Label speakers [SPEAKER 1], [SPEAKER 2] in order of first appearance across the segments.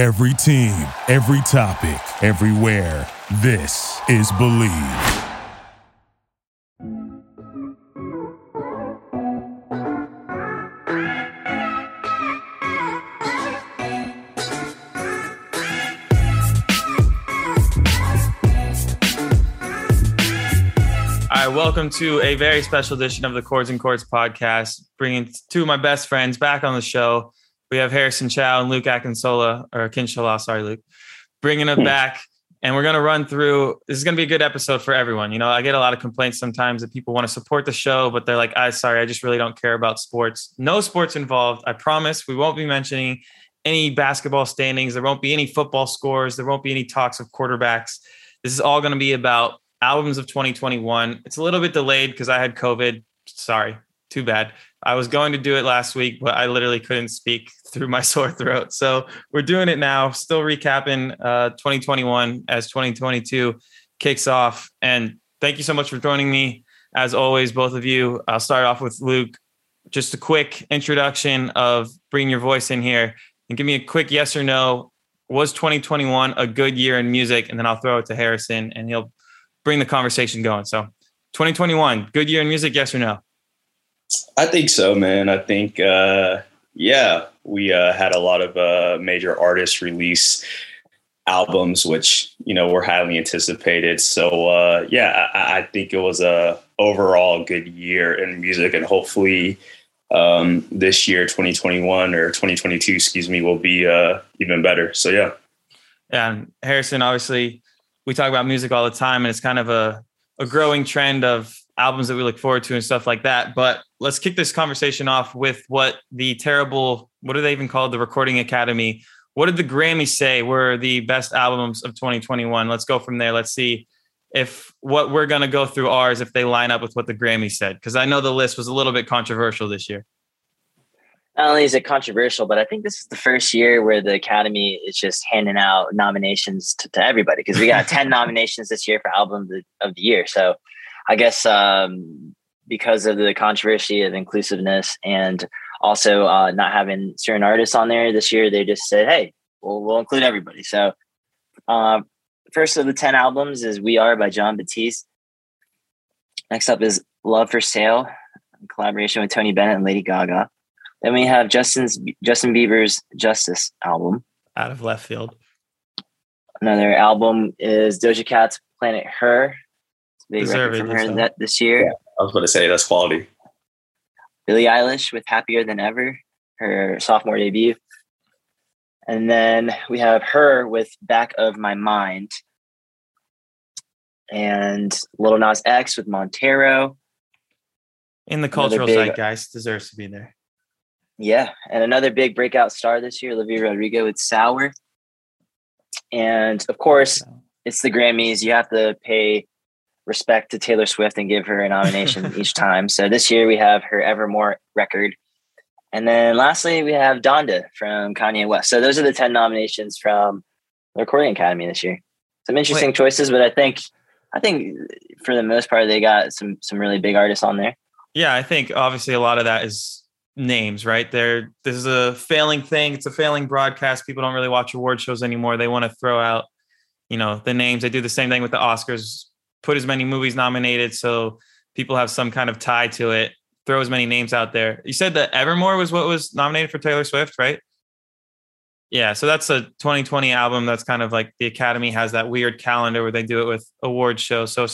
[SPEAKER 1] Every team, every topic, everywhere. This is Believe.
[SPEAKER 2] All right, welcome to a very special edition of the Chords and Chords podcast, bringing two of my best friends back on the show. We have Harrison Chow and Luke Akinsola, or Kinshala, sorry, Luke, bringing it hmm. back. And we're going to run through. This is going to be a good episode for everyone. You know, I get a lot of complaints sometimes that people want to support the show, but they're like, "I sorry, I just really don't care about sports. No sports involved. I promise. We won't be mentioning any basketball standings. There won't be any football scores. There won't be any talks of quarterbacks. This is all going to be about albums of 2021. It's a little bit delayed because I had COVID. Sorry, too bad. I was going to do it last week, but I literally couldn't speak through my sore throat. So we're doing it now, still recapping uh, 2021 as 2022 kicks off. And thank you so much for joining me. As always, both of you. I'll start off with Luke. Just a quick introduction of bringing your voice in here and give me a quick yes or no. Was 2021 a good year in music? And then I'll throw it to Harrison and he'll bring the conversation going. So 2021, good year in music, yes or no?
[SPEAKER 3] I think so, man. I think, uh, yeah, we uh, had a lot of uh, major artists release albums, which you know were highly anticipated. So uh, yeah, I, I, think it was a overall good year in music, and hopefully um, this year, 2021 or 2022, excuse me, will be uh, even better. So yeah.
[SPEAKER 2] Yeah, and Harrison, obviously, we talk about music all the time, and it's kind of a a growing trend of albums that we look forward to and stuff like that. But let's kick this conversation off with what the terrible, what are they even called? The Recording Academy. What did the Grammys say were the best albums of 2021? Let's go from there. Let's see if what we're going to go through ours, if they line up with what the Grammy said. Because I know the list was a little bit controversial this year.
[SPEAKER 4] Not only is it controversial, but I think this is the first year where the Academy is just handing out nominations to, to everybody because we got 10 nominations this year for Album of the, of the Year. So I guess um, because of the controversy of inclusiveness and also uh, not having certain artists on there this year, they just said, "Hey, we'll, we'll include everybody." So, uh, first of the ten albums is "We Are" by Jon Batiste. Next up is "Love for Sale," in collaboration with Tony Bennett and Lady Gaga. Then we have Justin's Justin Bieber's "Justice" album.
[SPEAKER 2] Out of left field.
[SPEAKER 4] Another album is Doja Cat's "Planet Her." big record from her that this year. Yeah,
[SPEAKER 3] I was going to say that's quality.
[SPEAKER 4] Billie Eilish with "Happier Than Ever," her sophomore debut, and then we have her with "Back of My Mind," and Lil Nas X with "Montero."
[SPEAKER 2] In the cultural big, zeitgeist, deserves to be there.
[SPEAKER 4] Yeah, and another big breakout star this year, Olivia Rodrigo with "Sour," and of course, it's the Grammys. You have to pay respect to Taylor Swift and give her a nomination each time. So this year we have her Evermore record. And then lastly, we have Donda from Kanye West. So those are the 10 nominations from the Recording Academy this year. Some interesting Wait. choices, but I think I think for the most part they got some some really big artists on there.
[SPEAKER 2] Yeah, I think obviously a lot of that is names, right? There this is a failing thing. It's a failing broadcast. People don't really watch award shows anymore. They want to throw out, you know, the names. They do the same thing with the Oscars put as many movies nominated so people have some kind of tie to it. Throw as many names out there. You said that Evermore was what was nominated for Taylor Swift, right? Yeah, so that's a 2020 album. That's kind of like the Academy has that weird calendar where they do it with award shows. So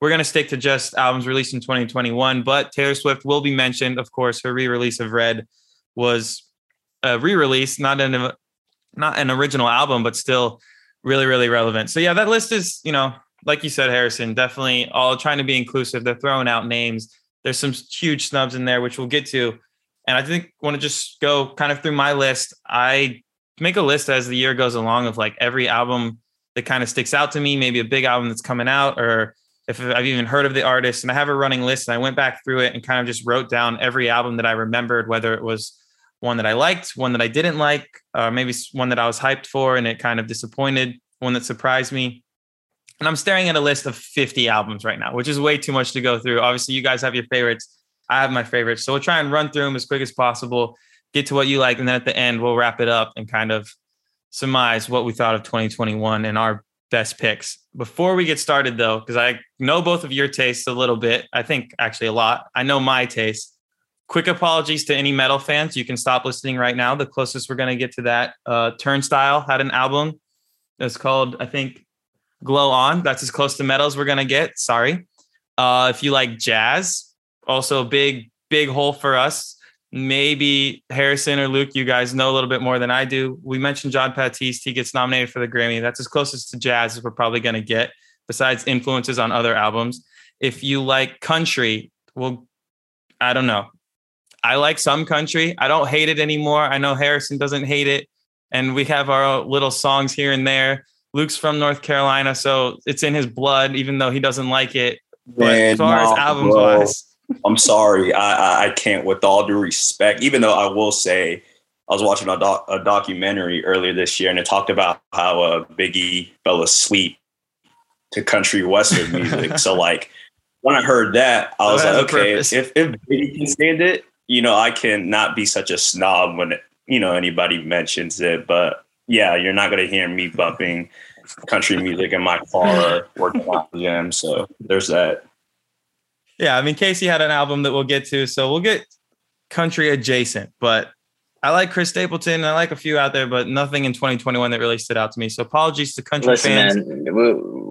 [SPEAKER 2] we're going to stick to just albums released in 2021. But Taylor Swift will be mentioned, of course. Her re-release of Red was a re-release, not an not an original album, but still really, really relevant. So yeah, that list is you know like you said, Harrison, definitely all trying to be inclusive. They're throwing out names. There's some huge snubs in there, which we'll get to. And I think want to just go kind of through my list. I make a list as the year goes along of like every album that kind of sticks out to me, maybe a big album that's coming out, or if I've even heard of the artist. And I have a running list and I went back through it and kind of just wrote down every album that I remembered, whether it was one that I liked, one that I didn't like, maybe one that I was hyped for and it kind of disappointed, one that surprised me. And I'm staring at a list of 50 albums right now, which is way too much to go through. Obviously, you guys have your favorites. I have my favorites. So we'll try and run through them as quick as possible, get to what you like. And then at the end, we'll wrap it up and kind of surmise what we thought of 2021 and our best picks. Before we get started, though, because I know both of your tastes a little bit, I think actually a lot. I know my taste. Quick apologies to any metal fans. You can stop listening right now. The closest we're going to get to that, uh, Turnstile had an album that's called, I think, Glow On. That's as close to metal as we're to get. Sorry. Uh, if you like jazz, also a big, big hole for us maybe Harrison or Luke, you guys know a little bit more than I do. We mentioned Jon Batiste. He gets nominated for the Grammy. That's as closest to jazz as we're probably to get, besides influences on other albums. If you like country, well, I don't know. I like some country. I don't hate it anymore. I know Harrison doesn't hate it. And we have our little songs here and there. Luke's from North Carolina, so it's in his blood, even though he doesn't like it. But Man, as far no, as albums bro. wise,
[SPEAKER 3] I'm sorry. I, I can't, with all due respect, even though I will say, I was watching a, doc, a documentary earlier this year and it talked about how uh, Biggie fell asleep to country western music. so, like, when I heard that, I was like, okay, if, if Biggie can stand it, you know, I can not be such a snob when, it, you know, anybody mentions it. But yeah, you're not going to hear me bumping country music in my car or working on the gym. So there's that
[SPEAKER 2] yeah, I mean Kacey had an album that we'll get to, so we'll get country adjacent. But I like Chris Stapleton. I like a few out there, but nothing in 2021 that really stood out to me. So apologies to country Listen, fans. Man,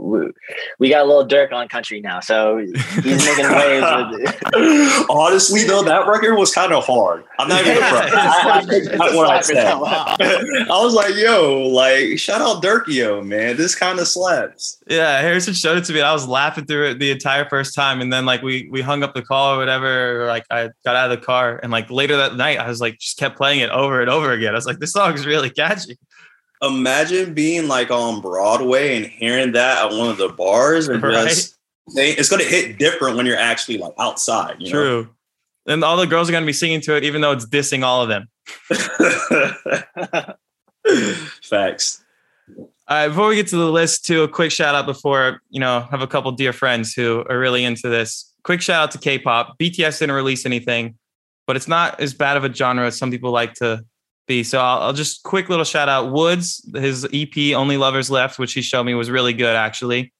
[SPEAKER 4] we, we, we, got a little Durk on country now, so he's making waves.
[SPEAKER 3] Honestly, though, that record was kind of hard. I'm not even yeah, I, what I said. I was like, "Yo, like, shout out Durkio, man. This kind of slaps."
[SPEAKER 2] Yeah, Harrison showed it to me. I was laughing through it the entire first time, and then like we we hung up the call or whatever. Or, like I got out of the car, and like later that night, I was like just kept playing playing it over and over again. I was like, this song is really catchy.
[SPEAKER 3] Imagine being like on Broadway and hearing that at one of the bars and right? just it's going to hit different when you're actually like outside.
[SPEAKER 2] True. Know? And all the girls are going to be singing to it, even though it's dissing all of them.
[SPEAKER 3] Facts.
[SPEAKER 2] All right, before we get to the list, too, a quick shout out before you know have a couple dear friends who are really into this. Quick shout out to K-pop. BTS didn't release anything but it's not as bad of a genre as some people like to be. So I'll, I'll just quick little shout out WOODZ, his EP Only Lovers Left, which he showed me was really good actually.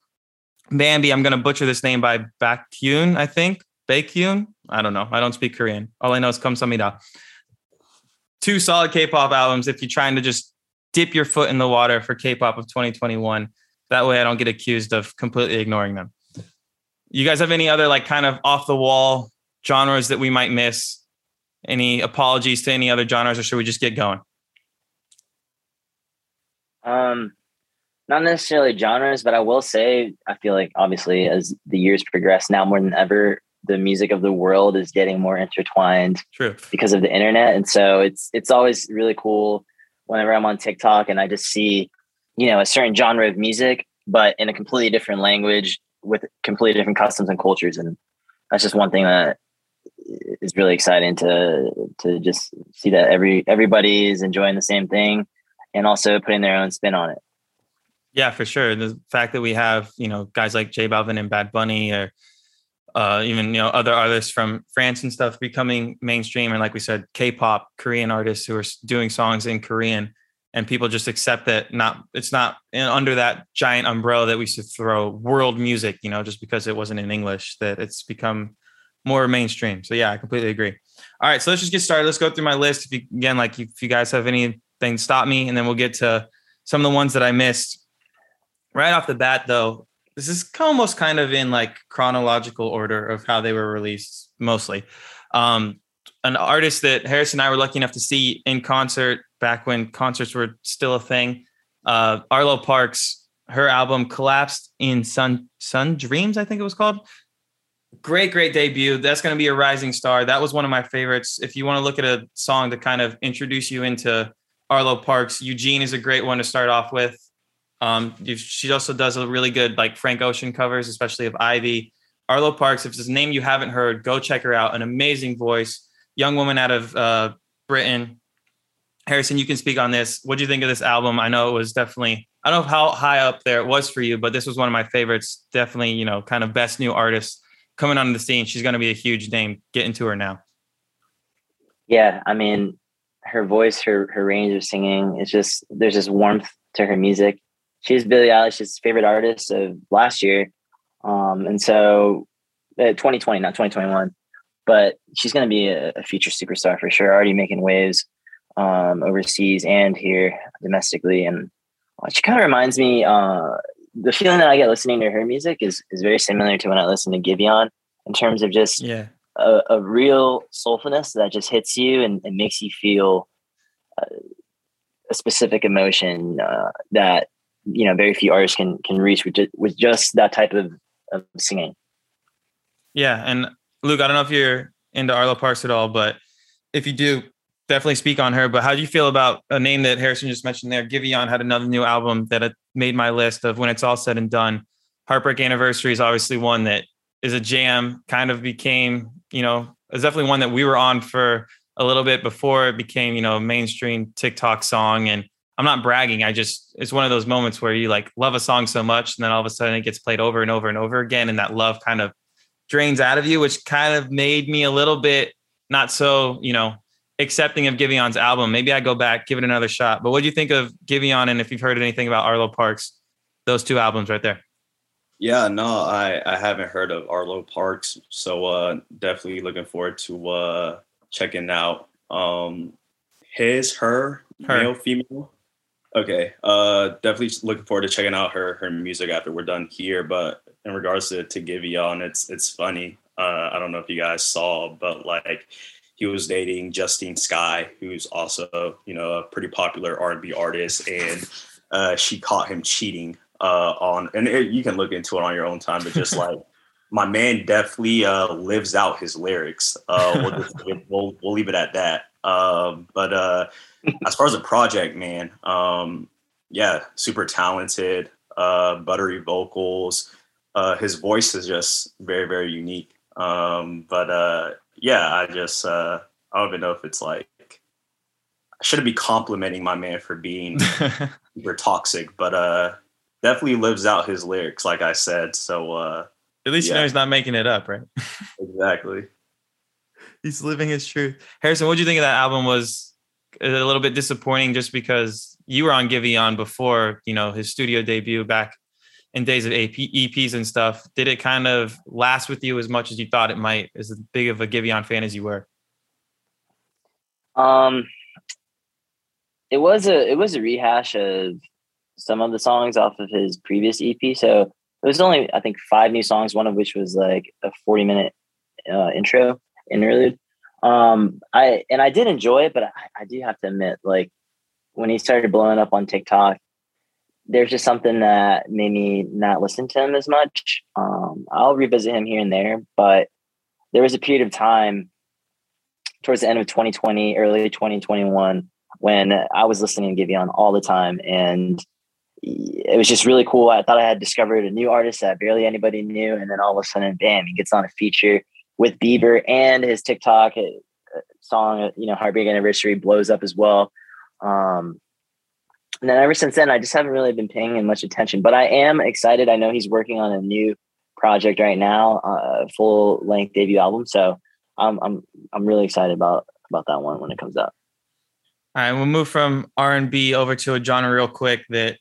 [SPEAKER 2] Bambi, I'm gonna butcher this name by Baekhyun, I think. Baekhyun? I don't know. I don't speak Korean. All I know is Kamsamida. Two solid K-pop albums if you're trying to just dip your foot in the water for K-pop of 2021. That way I don't get accused of completely ignoring them. You guys have any other like kind of off the wall genres that we might miss any apologies to any other genres, or should we just get going?
[SPEAKER 4] Um, not necessarily genres, but I will say I feel like obviously as the years progress, now more than ever, the music of the world is getting more intertwined.
[SPEAKER 2] True.
[SPEAKER 4] Because of the internet, and so it's it's always really cool whenever I'm on TikTok and I just see, you know, a certain genre of music, but in a completely different language with completely different customs and cultures, and that's just one thing that it's really exciting to to just see that every everybody is enjoying the same thing and also putting their own spin on it.
[SPEAKER 2] Yeah, for sure. The fact that we have you know guys like J Balvin and Bad Bunny or uh, even you know other artists from France and stuff becoming mainstream, and like we said, K-pop, Korean artists who are doing songs in Korean, and people just accept that not it's not under that giant umbrella that we to throw world music, you know, just because it wasn't in English. That it's become more mainstream. So yeah, I completely agree. All right, so let's just get started. Let's go through my list. If you again, like if you guys have anything, stop me, and then we'll get to some of the ones that I missed. Right off the bat, though, this is almost kind of in like chronological order of how they were released, mostly. Um, an artist that Harris and I were lucky enough to see in concert back when concerts were still a thing. Uh, Arlo Parks, her album collapsed in Sun Sun Dreams, I think it was called great, great debut. That's going to be a rising star. That was one of my favorites. If you want to look at a song to kind of introduce you into Arlo Parks, Eugene is a great one to start off with. Um, she also does a really good like Frank Ocean covers, especially of Ivy. Arlo Parks, if it's a name you haven't heard, go check her out. An amazing voice, young woman out of uh, Britain. Harrison, you can speak on this. What do you think of this album? I know it was definitely, I don't know how high up there it was for you, but this was one of my favorites. Definitely, you know, kind of best new artist coming onto the scene, she's going to be a huge name. Get into her now.
[SPEAKER 4] Yeah, I mean, her voice, her her range of singing. is just there's this warmth to her music. She's Billie Eilish's favorite artist of last year, um, and so uh, 2020, not 2021, but she's going to be a, a, future superstar for sure. Already making waves um, overseas and here domestically, and she kind of reminds me. Uh, the feeling that I get listening to her music is is very similar to when I listen to Giveon in terms of just
[SPEAKER 2] yeah
[SPEAKER 4] a, a real soulfulness that just hits you and, and makes you feel uh, a specific emotion uh, that you know very few artists can can reach with just, with just that type of, of singing.
[SPEAKER 2] Yeah, and Luke, I don't know if you're into Arlo Parks at all, but if you do, definitely speak on her. But how do you feel about a name that Harrison just mentioned there? Giveon had another new album that made my list of when it's all said and done. Heartbreak Anniversary is obviously one that is a jam, kind of became, you know, it's definitely one that we were on for a little bit before it became, you know, mainstream TikTok song. And I'm not bragging. I just, it's one of those moments where you like love a song so much and then all of a sudden it gets played over and over and over again. And that love kind of drains out of you, which kind of made me a little bit not so, you know, accepting of Giveon's album. Maybe I go back, give it another shot. But what do you think of Giveon? And if you've heard anything about Arlo Parks, those two albums right there?
[SPEAKER 3] Yeah, no, I I haven't heard of Arlo Parks, so uh, definitely looking forward to uh, checking out um, his, her, her, male, female. Okay, uh, definitely looking forward to checking out her her music after we're done here. But in regards to to Giveon, it's it's funny. Uh, I don't know if you guys saw, but like he was dating Justine Skye, who's also you know a pretty popular R and B artist, and uh, she caught him cheating uh, on, and it, you can look into it on your own time, but just like my man definitely uh, lives out his lyrics. Uh, we'll, just, we'll, we'll leave it at that. Um, but uh, as far as a project, man, um, yeah, super talented, uh, buttery vocals. Uh, his voice is just very, very unique. Um, but uh, yeah, I just uh, I don't even know if it's like I shouldn't be complimenting my man for being super toxic, but uh, definitely lives out his lyrics, like I said. So uh,
[SPEAKER 2] at least yeah. you know he's not making it up, right?
[SPEAKER 3] exactly.
[SPEAKER 2] he's living his truth. Harrison, what do you think of that album? Was a little bit disappointing just because you were on Giveon before, you know, his studio debut back in days of AP, EPs and stuff. Did it kind of last with you as much as you thought it might? As big of a Giveon fan as you were?
[SPEAKER 4] Um, it was a it was a rehash of some of the songs off of his previous EP. So it was only I think five new songs, one of which was like a 40 minute uh, intro interlude. Um, I and I did enjoy it, but I, I do have to admit, like when he started blowing up on TikTok, there's just something that made me not listen to him as much. Um, I'll revisit him here and there, but there was a period of time towards the end of 2020, early 2021, when I was listening to Giveon all the time, and it was just really cool. I thought I had discovered a new artist that barely anybody knew, and then all of a sudden, bam, he gets on a feature with Bieber, and his TikTok uh, song, you know, "Heartbreak Anniversary" blows up as well. Um, and then ever since then, I just haven't really been paying much attention. But I am excited. I know he's working on a new project right now, a uh, full length debut album. So I'm I'm I'm really excited about about that one when it comes out.
[SPEAKER 2] All right, we'll move from R and B over to a genre real quick that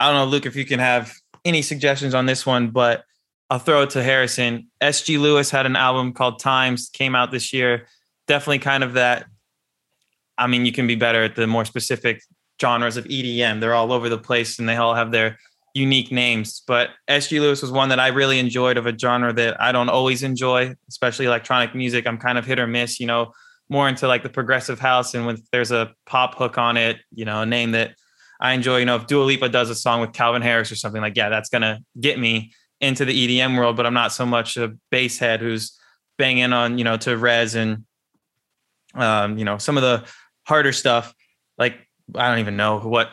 [SPEAKER 2] I don't know, Luke, if you can have any suggestions on this one, but I'll throw it to Harrison. SG Lewis had an album called Times, came out this year. Definitely kind of that. I mean, you can be better at the more specific genres of EDM. They're all over the place and they all have their unique names. But SG Lewis was one that I really enjoyed of a genre that I don't always enjoy, especially electronic music. I'm kind of hit or miss, you know, more into like the progressive house. And when there's a pop hook on it, you know, a name that I enjoy, you know, if Dua Lipa does a song with Calvin Harris or something like, yeah, that's gonna get me into the EDM world. But I'm not so much a bass head who's banging on, you know, to res and, um, you know, some of the harder stuff. Like I don't even know what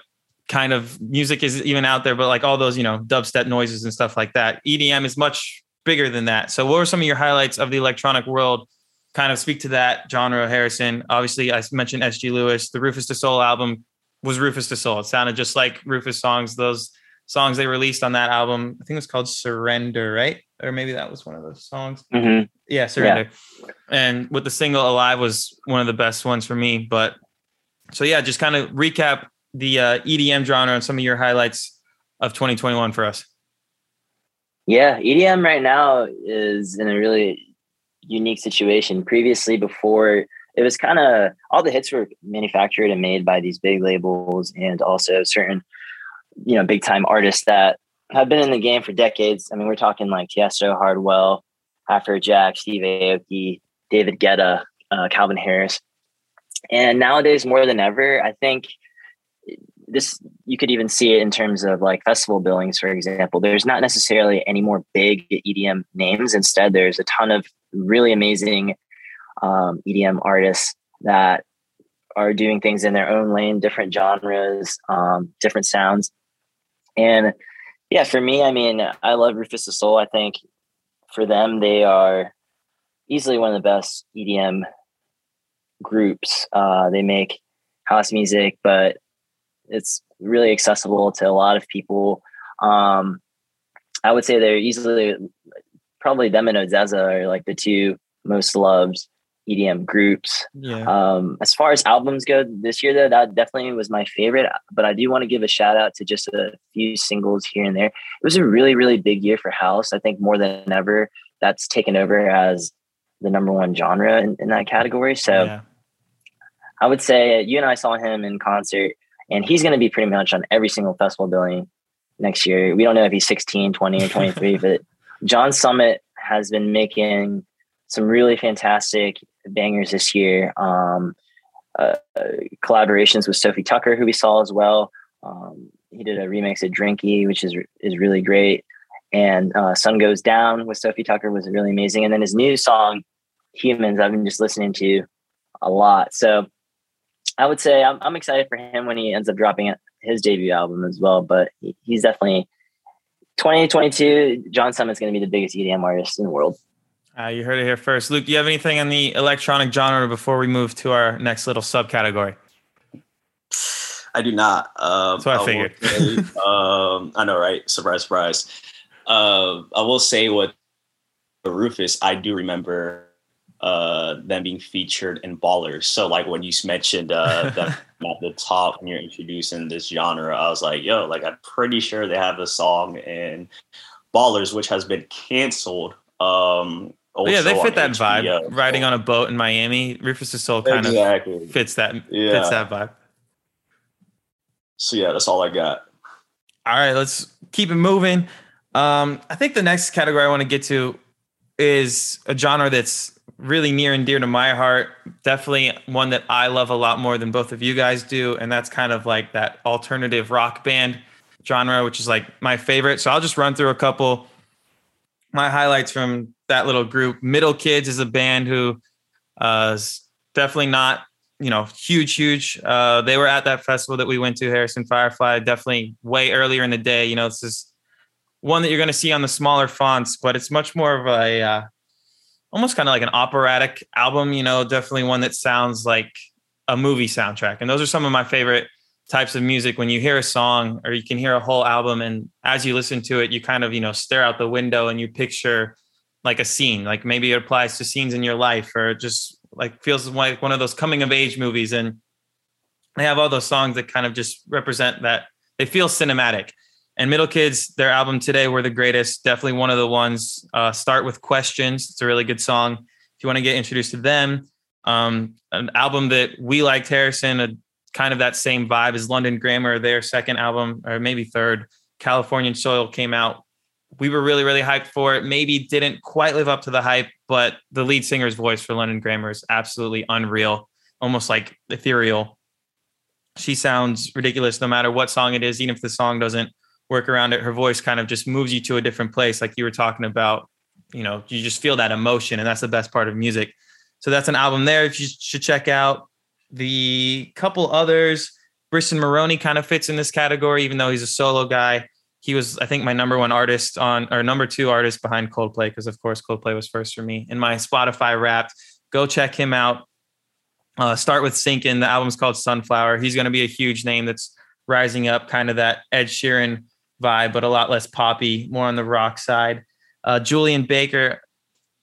[SPEAKER 2] kind of music is even out there, but like all those, you know, dubstep noises and stuff like that. EDM is much bigger than that. So, what were some of your highlights of the electronic world? Kind of speak to that genre, Harrison. Obviously, I mentioned SG Lewis. The Rüfüs Du Sol album was Rüfüs Du Sol. It sounded just like Rufus songs. Those songs they released on that album, I think it was called Surrender, right? Or maybe that was one of those songs. Mm-hmm. Yeah, Surrender. Yeah. And with the single Alive was one of the best ones for me. But So yeah, just kind of recap the uh, EDM genre and some of your highlights of 2021 for us.
[SPEAKER 4] Yeah, EDM right now is in a really unique situation. Previously, before it was kind of all the hits were manufactured and made by these big labels and also certain, you know, big time artists that have been in the game for decades. I mean, we're talking like Tiesto, Hardwell, Afrojack, Steve Aoki, David Guetta, uh, Calvin Harris. And nowadays, more than ever, I think this you could even see it in terms of like festival billings, for example. There's not necessarily any more big EDM names. Instead, there's a ton of really amazing um, EDM artists that are doing things in their own lane, different genres, um, different sounds. And yeah, for me, I mean, I love Rüfüs Du Sol. I think for them, they are easily one of the best EDM groups. Uh, they make house music, but it's really accessible to a lot of people. Um, I would say they're easily probably them and ODESZA are like the two most loved EDM groups.
[SPEAKER 2] Yeah.
[SPEAKER 4] Um, as far as albums go this year, though, that definitely was my favorite. But I do want to give a shout out to just a few singles here and there. It was a really, really big year for house. I think more than ever, that's taken over as the number one genre in, in that category. So
[SPEAKER 2] yeah.
[SPEAKER 4] I would say you and I saw him in concert, and he's going to be pretty much on every single festival billing next year. We don't know if he's 16, 20, or 23, but John Summit has been making some really fantastic bangers this year. Um, uh, collaborations with Sofi Tukker, who we saw as well. Um, he did a remix of Drinkee, which is is really great. And uh, Sun Goes Down with Sofi Tukker was really amazing. And then his new song, Humans, I've been just listening to a lot. So I would say I'm, I'm excited for him when he ends up dropping his debut album as well. But he's definitely 2022. John Summit's going to be the biggest EDM artist in the world.
[SPEAKER 2] Uh, you heard it here first. Luke, do you have anything on the electronic genre before we move to our next little subcategory?
[SPEAKER 3] I do not. Um,
[SPEAKER 2] That's what I, I figured.
[SPEAKER 3] Say, um, I know, right? Surprise, surprise. Uh, I will say what Rufus, I do remember uh, them being featured in Ballers. So, like when you mentioned uh, them at the top when you're introducing this genre, I was like, yo, like I'm pretty sure they have a song in Ballers, which has been canceled. Um,
[SPEAKER 2] yeah, they fit that HBO. vibe. Riding on a boat in Miami, Rufus Du Sol kind exactly. of fits that yeah. fits that vibe.
[SPEAKER 3] So yeah, that's all I got.
[SPEAKER 2] All right, let's keep it moving. Um, I think the next category I want to get to is a genre that's really near and dear to my heart. Definitely one that I love a lot more than both of you guys do, and that's kind of like that alternative rock band genre, which is like my favorite. So I'll just run through a couple my highlights from that little group. Middle Kids is a band who uh, is definitely not, you know, huge, huge. Uh, they were at that festival that we went to, Harrison Firefly, definitely way earlier in the day. You know, this is one that you're going to see on the smaller fonts, but it's much more of a uh, almost kind of like an operatic album. You know, definitely one that sounds like a movie soundtrack. And those are some of my favorite types of music when you hear a song or you can hear a whole album and as you listen to it you kind of you know stare out the window and you picture like a scene like maybe it applies to scenes in your life or just like feels like one of those coming of age movies and they have all those songs that kind of just represent that they feel cinematic and middle kids their album today were the greatest definitely one of the ones uh, start with questions it's a really good song if you want to get introduced to them um, an album that we liked harrison a kind of that same vibe as London Grammar. Their second album, or maybe third, Californian Soil, came out. We were really, really hyped for it. Maybe didn't quite live up to the hype, but the lead singer's voice for London Grammar is absolutely unreal, almost like ethereal. She sounds ridiculous no matter what song it is, even if the song doesn't work around it. Her voice kind of just moves you to a different place, like you were talking about. You know, you just feel that emotion, and that's the best part of music. So that's an album there if you should check out. The couple others, Briston Maroney kind of fits in this category, even though he's a solo guy. He was, I think, my number one artist on, or number two artist behind Coldplay, because of course Coldplay was first for me in my Spotify Wrapped. Go check him out. Uh, start with Sinkin. The album's called Sunflower. He's going to be a huge name that's rising up, kind of that Ed Sheeran vibe, but a lot less poppy, more on the rock side. Uh, Julien Baker,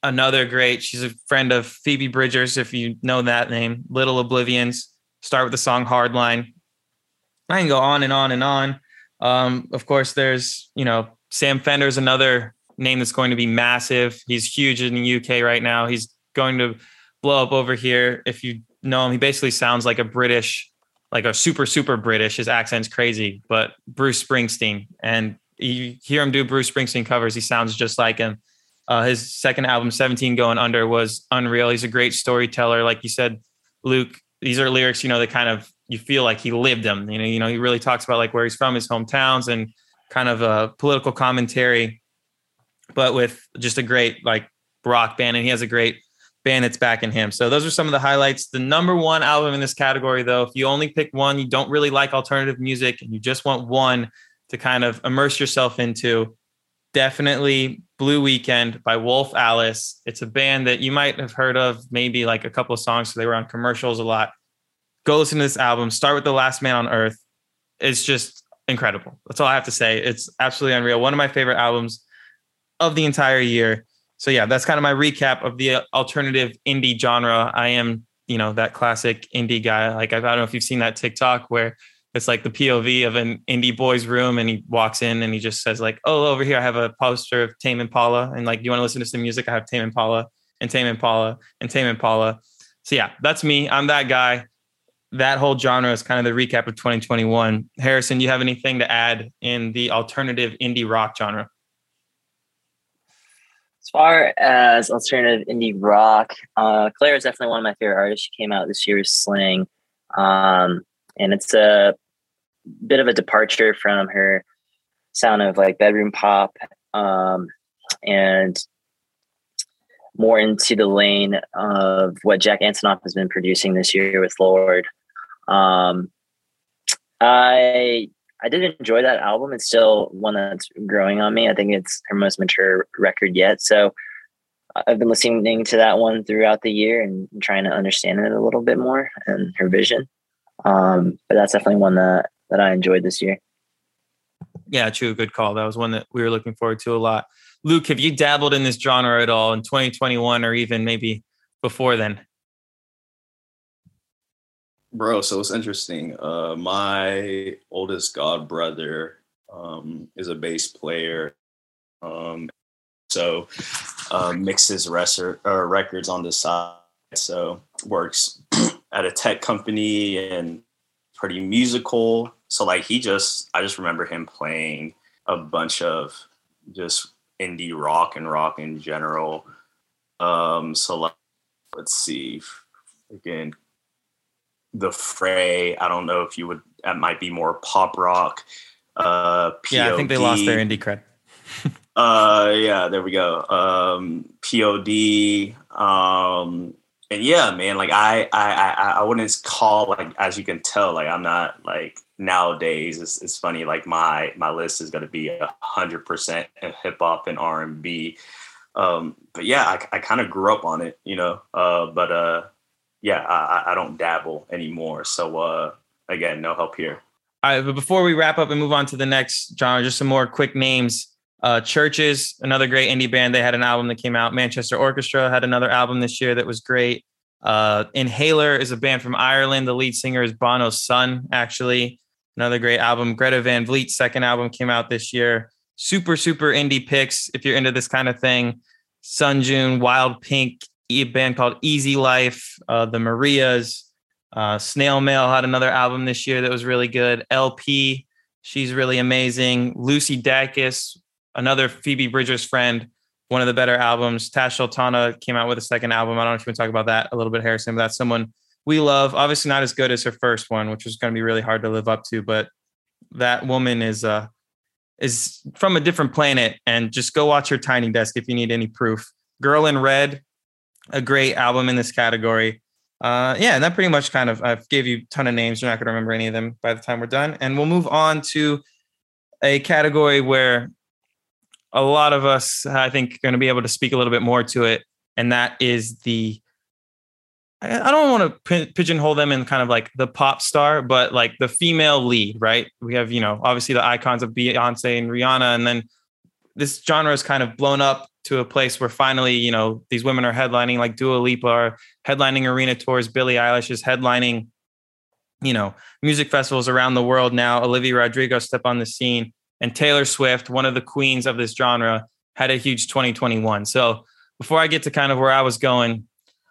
[SPEAKER 2] another great. She's a friend of Phoebe Bridgers, if you know that name. Little Oblivions, Start with the song Hardline. I can go on and on and on. Um, of course, there's, you know, Sam Fender's another name that's going to be massive. He's huge in the UK right now. He's going to blow up over here. If you know him, he basically sounds like a British, like a super, super British. His accent's crazy, but Bruce Springsteen. And you hear him do Bruce Springsteen covers, he sounds just like him. Uh, his second album, 17 Going Under, was unreal. He's a great storyteller. Like you said, Luke, these are lyrics, you know, that kind of you feel like he lived them. You know, you know, he really talks about like where he's from, his hometowns, and kind of a political commentary, but with just a great like rock band. And he has a great band back in him. So those are some of the highlights. The number one album in this category, though, if you only pick one, you don't really like alternative music and you just want one to kind of immerse yourself into, definitely Blue Weekend by Wolf Alice. It's a band that you might have heard of, maybe like a couple of songs. So they were on commercials a lot. Go listen to this album. Start with The Last Man on Earth. It's just incredible. That's all I have to say. It's absolutely unreal. One of my favorite albums of the entire year. So yeah, that's kind of my recap of the uh, alternative indie genre. I am, you know, that classic indie guy. Like I don't know if you've seen that TikTok where it's like the POV of an indie boy's room, and he walks in and he just says like, "Oh, over here I have a poster of Tame Impala, and like, do you want to listen to some music? I have Tame Impala and Tame Impala and Tame Impala." So yeah, that's me. I'm that guy. That whole genre is kind of the recap of 2021. Harrison, you have anything to add in the alternative indie rock genre?
[SPEAKER 4] As far as alternative indie rock, uh, Clairo is definitely one of my favorite artists. She came out this year with Sling. Um, and it's a bit of a departure from her sound of like bedroom pop um, and more into the lane of what Jack Antonoff has been producing this year with Lorde. Um, I I did enjoy that album. It's still one that's growing on me. I think it's her most mature record yet. So I've been listening to that one throughout the year and trying to understand it a little bit more and her vision. Um, but that's definitely one that that I enjoyed this year.
[SPEAKER 2] Yeah, true. Good call. That was one that we were looking forward to a lot. Luke, have you dabbled in this genre at all in 2021 or even maybe before then?
[SPEAKER 3] Bro, so it's interesting. Uh, my oldest god brother um, is a bass player. Um, so uh, mixes uh, records on the side. So works at a tech company and pretty musical. So like he just I just remember him playing a bunch of just indie rock and rock in general. Um so like let's see again the fray i don't know if you would that might be more pop rock uh
[SPEAKER 2] POD. yeah i think they lost their indie cred
[SPEAKER 3] uh yeah there we go um pod um and yeah, man, like I, I, I, I wouldn't call like as you can tell, like I'm not like nowadays. It's, it's funny. Like my my list is going to be a hundred percent hip hop and R and B. Um, but yeah, I, I kind of grew up on it, you know. Uh, but uh, yeah, I, I don't dabble anymore. So uh, again, no help here.
[SPEAKER 2] All right, but before we wrap up and move on to the next genre, just some more quick names. Uh, CHVRCHES, another great indie band. They had an album that came out. Manchester Orchestra had another album this year that was great. Uh, Inhaler is a band from Ireland. The lead singer is Bono's son, actually. Another great album. Greta Van Fleet's second album came out this year. Super, super indie picks if you're into this kind of thing. Sun June, Wild Pink, a band called Easy Life, uh, the Marias. Uh, Snail Mail had another album this year that was really good. LP, she's really amazing. Lucy Dacus, another Phoebe Bridgers friend, one of the better albums. Tash Sultana came out with a second album. I don't know if you want to talk about that a little bit, Harrison, but that's someone we love. Obviously, not as good as her first one, which was going to be really hard to live up to, but that woman is uh is from a different planet. And just go watch her Tiny Desk if you need any proof. Girl in Red, a great album in this category. Uh, yeah, and that pretty much kind of—I've gave you a ton of names. You're not going to remember any of them by the time we're done, and we'll move on to a category where a lot of us, I think, are going to be able to speak a little bit more to it, and that is the. I don't want to pigeonhole them in kind of like the pop star, but like the female lead, right? We have, you know, obviously the icons of Beyonce and Rihanna, and then this genre is kind of blown up to a place where finally, you know, these women are headlining, like Dua Lipa are headlining arena tours. Billie Eilish is headlining you know, music festivals around the world now. Olivia Rodrigo stepped on the scene, and Taylor Swift, one of the queens of this genre, had a huge 2021. So before I get to kind of where I was going,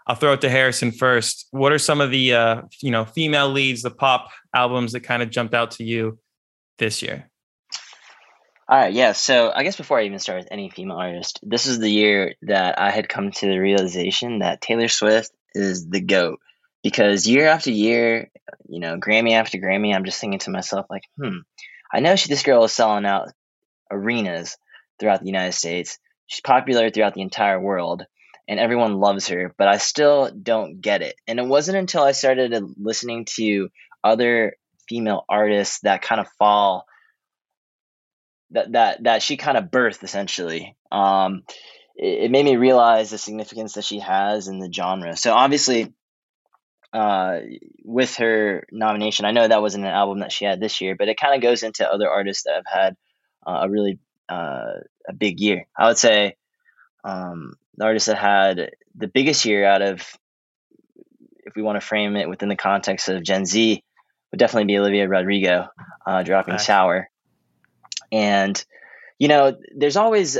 [SPEAKER 2] I'll throw it to Harrison first. What are some of the uh, you know female leads, the pop albums that kind of jumped out to you this year?
[SPEAKER 4] All right, yeah. So I guess before I even start with any female artist, this is the year that I had come to the realization that Taylor Swift is the goat. Because year after year, you know, Grammy after Grammy, I'm just thinking to myself, like, hmm, I know she, this girl is selling out arenas throughout the United States. She's popular throughout the entire world, and everyone loves her. But I still don't get it. And it wasn't until I started listening to other female artists that kind of fall that that that she kind of birthed essentially. Um, it, it, made me realize the significance that she has in the genre. So obviously, uh, with her nomination, I know that wasn't an album that she had this year, but it kind of goes into other artists that have had uh, a really uh, a big year. I would say um, the artist that had the biggest year out of, if we want to frame it within the context of Gen Z, would definitely be Olivia Rodrigo uh, dropping nice. Sour. And, you know, there's always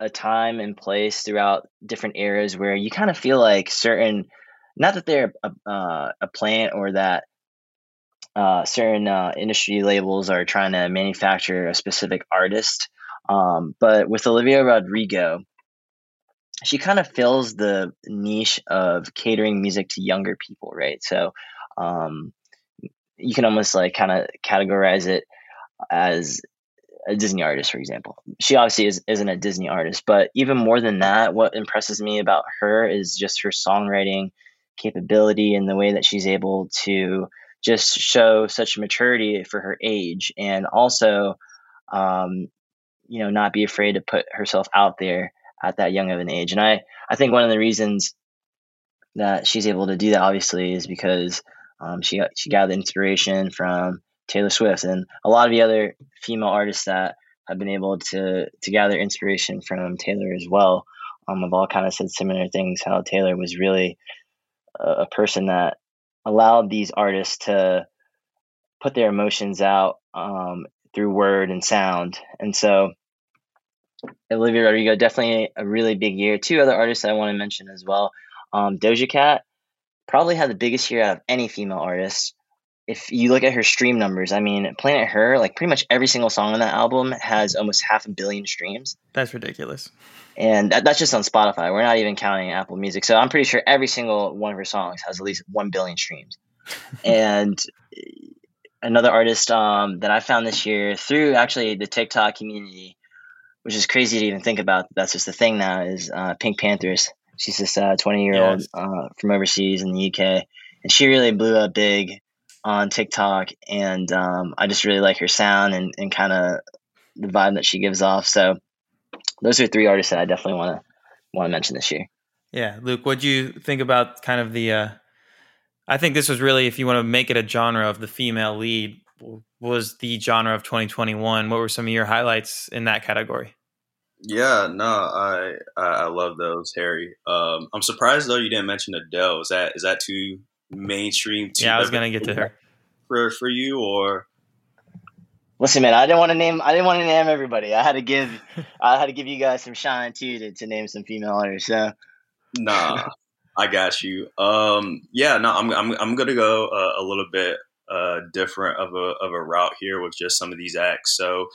[SPEAKER 4] a time and place throughout different eras where you kind of feel like certain, not that they're a, uh, a plant or that uh, certain uh, industry labels are trying to manufacture a specific artist. Um, but with Olivia Rodrigo, she kind of fills the niche of catering music to younger people, right? So um, you can almost like kind of categorize it as a Disney artist, for example. She obviously is, isn't a Disney artist, but even more than that, what impresses me about her is just her songwriting capability and the way that she's able to just show such maturity for her age and also, um, you know, not be afraid to put herself out there at that young of an age. And I, I think one of the reasons that she's able to do that obviously is because um, she she the inspiration from Taylor Swift and a lot of the other female artists that have been able to to gather inspiration from Taylor as well. Um, have all kind of said similar things. How Taylor was really a, a person that allowed these artists to put their emotions out um, through word and sound, and so Olivia Rodrigo definitely a really big year. Two other artists I want to mention as well. Um, Doja Cat probably had the biggest year out of any female artist if you look at her stream numbers, I mean, Planet Her, like pretty much every single song on that album has almost half a billion streams.
[SPEAKER 2] That's ridiculous.
[SPEAKER 4] And that, that's just on Spotify. We're not even counting Apple Music. So I'm pretty sure every single one of her songs has at least 1 billion streams. and another artist um, that I found this year through actually the TikTok community, which is crazy to even think about. That's just the thing now, is uh, PinkPantheress. She's this 20 uh, year old yes. uh, from overseas in the UK. And she really blew up big on TikTok, and um, I just really like her sound and, and kind of the vibe that she gives off. So those are three artists that I definitely want to want to mention this year.
[SPEAKER 2] Yeah, Luke, what do you think about kind of the? Uh, I think this was really, if you want to make it a genre of the female lead, was the genre of 2021. What were some of your highlights in that category?
[SPEAKER 3] Yeah, no, I I love those, Harry. Um, I'm surprised though you didn't mention Adele. Is that is that too mainstream.
[SPEAKER 2] Yeah, I was gonna get to her
[SPEAKER 3] for for you or.
[SPEAKER 4] Listen, man, I didn't want to name. I didn't want to name everybody. I had to give. I had to give you guys some shine too to, to name some female artists. So.
[SPEAKER 3] Nah, I got you. Um, yeah, no, I'm I'm I'm gonna go uh, a little bit uh, different of a of a route here with just some of these acts. So,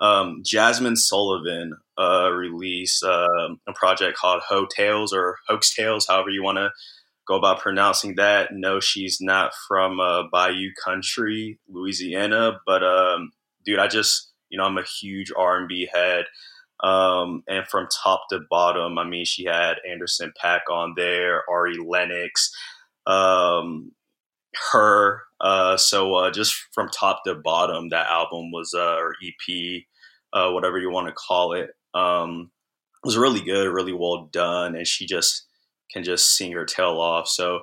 [SPEAKER 3] um, Jazmine Sullivan uh, released uh, a project called Ho Tales or Hoax Tales, however you want to go about pronouncing that. No, she's not from uh, Bayou Country, Louisiana, but um, dude, I just you know I'm a huge R&B head, um, and from top to bottom, I mean, she had Anderson .Paak on there, Ari Lennox, um, her. Uh, so uh, just from top to bottom, that album was uh, or EP, uh, whatever you want to call it, um, was really good, really well done, and she just can just sing her tail off. So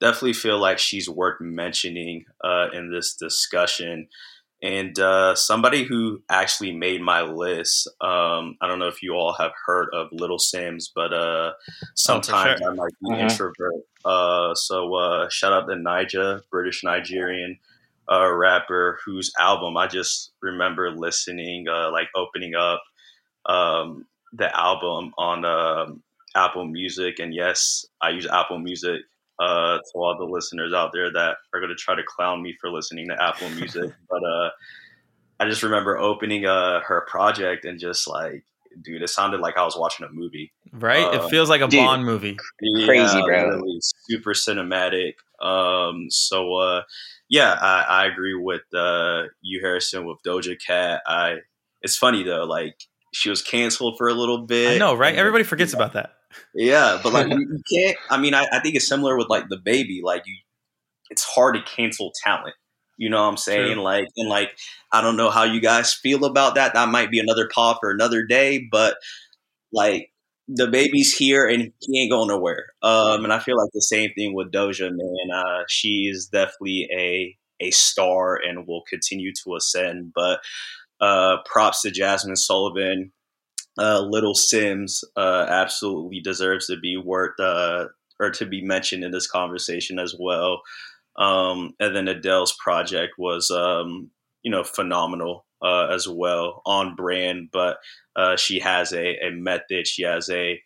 [SPEAKER 3] definitely feel like she's worth mentioning uh, in this discussion. And uh, somebody who actually made my list, um, I don't know if you all have heard of Little Simz, but uh,
[SPEAKER 2] Oh,
[SPEAKER 3] sometimes
[SPEAKER 2] sure.
[SPEAKER 3] I might be
[SPEAKER 4] Mhm.
[SPEAKER 3] introvert. Uh, so uh, shout out to Nija, British Nigerian uh, rapper, whose album I just remember listening, uh, like opening up um, the album on um Apple Music. And yes, I use Apple Music uh, to all the listeners out there that are going to try to clown me for listening to Apple Music. but uh, I just remember opening uh, her project and just like, dude, it sounded like I was watching a movie.
[SPEAKER 2] Right?
[SPEAKER 3] Uh,
[SPEAKER 2] it feels like a
[SPEAKER 4] dude.
[SPEAKER 2] Bond movie.
[SPEAKER 4] Crazy, bro.
[SPEAKER 3] literally Super cinematic. Um, so uh, yeah, I, I agree with uh, you, Harrison, with Doja Cat. I. It's funny though, like she was canceled for a little bit.
[SPEAKER 2] I know, right?
[SPEAKER 3] and-
[SPEAKER 2] Everybody forgets about that.
[SPEAKER 3] Yeah, but like you, can't. I mean, I, I think it's similar with like the baby. Like you, it's hard to cancel talent. You know what I'm saying?
[SPEAKER 2] True.
[SPEAKER 3] Like, and like, I don't know how you guys feel about that. That might be another pod for another day. But like, the baby's here and he ain't going nowhere. Um, and I feel like the same thing with Doja. Man, uh, she is definitely a a star and will continue to ascend. But uh, props to Jazmine Sullivan uh, Little Simz uh, absolutely deserves to be worth uh, or to be mentioned in this conversation as well. Um, and then Adele's project was, um, you know, phenomenal uh, as well, on brand. But uh, she has a, a method, she has a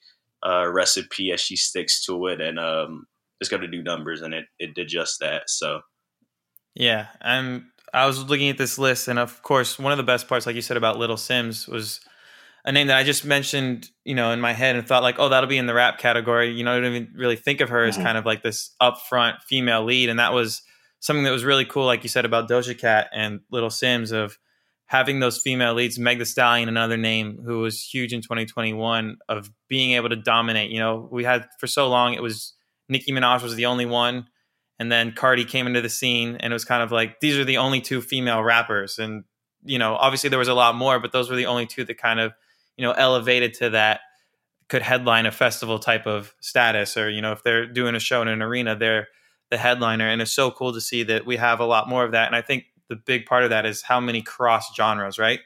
[SPEAKER 3] uh, recipe, as she sticks to it, and um, it's going to do numbers, and it it did just that. So
[SPEAKER 2] Yeah, I'm. I was looking at this list, and of course, one of the best parts, like you said about Little Simz, was a name that I just mentioned, you know, in my head, and thought like, oh, that'll be in the rap category. You know, I didn't even really think of her as
[SPEAKER 4] Mhm.
[SPEAKER 2] kind of like this upfront female lead, and that was something that was really cool, like you said about Doja Cat and Little Simz, of having those female leads. Meg The Stallion, another name who was huge in 2021, of being able to dominate. You know, we had for so long it was Nicki Minaj was the only one and then Cardi came into the scene and it was kind of like these are the only two female rappers and you know obviously there was a lot more but those were the only two that kind of you know elevated to that could headline a festival type of status or you know if they're doing a show in an arena they're the headliner. And it's so cool to see that we have a lot more of that. And I think the big part of that is how many cross genres right?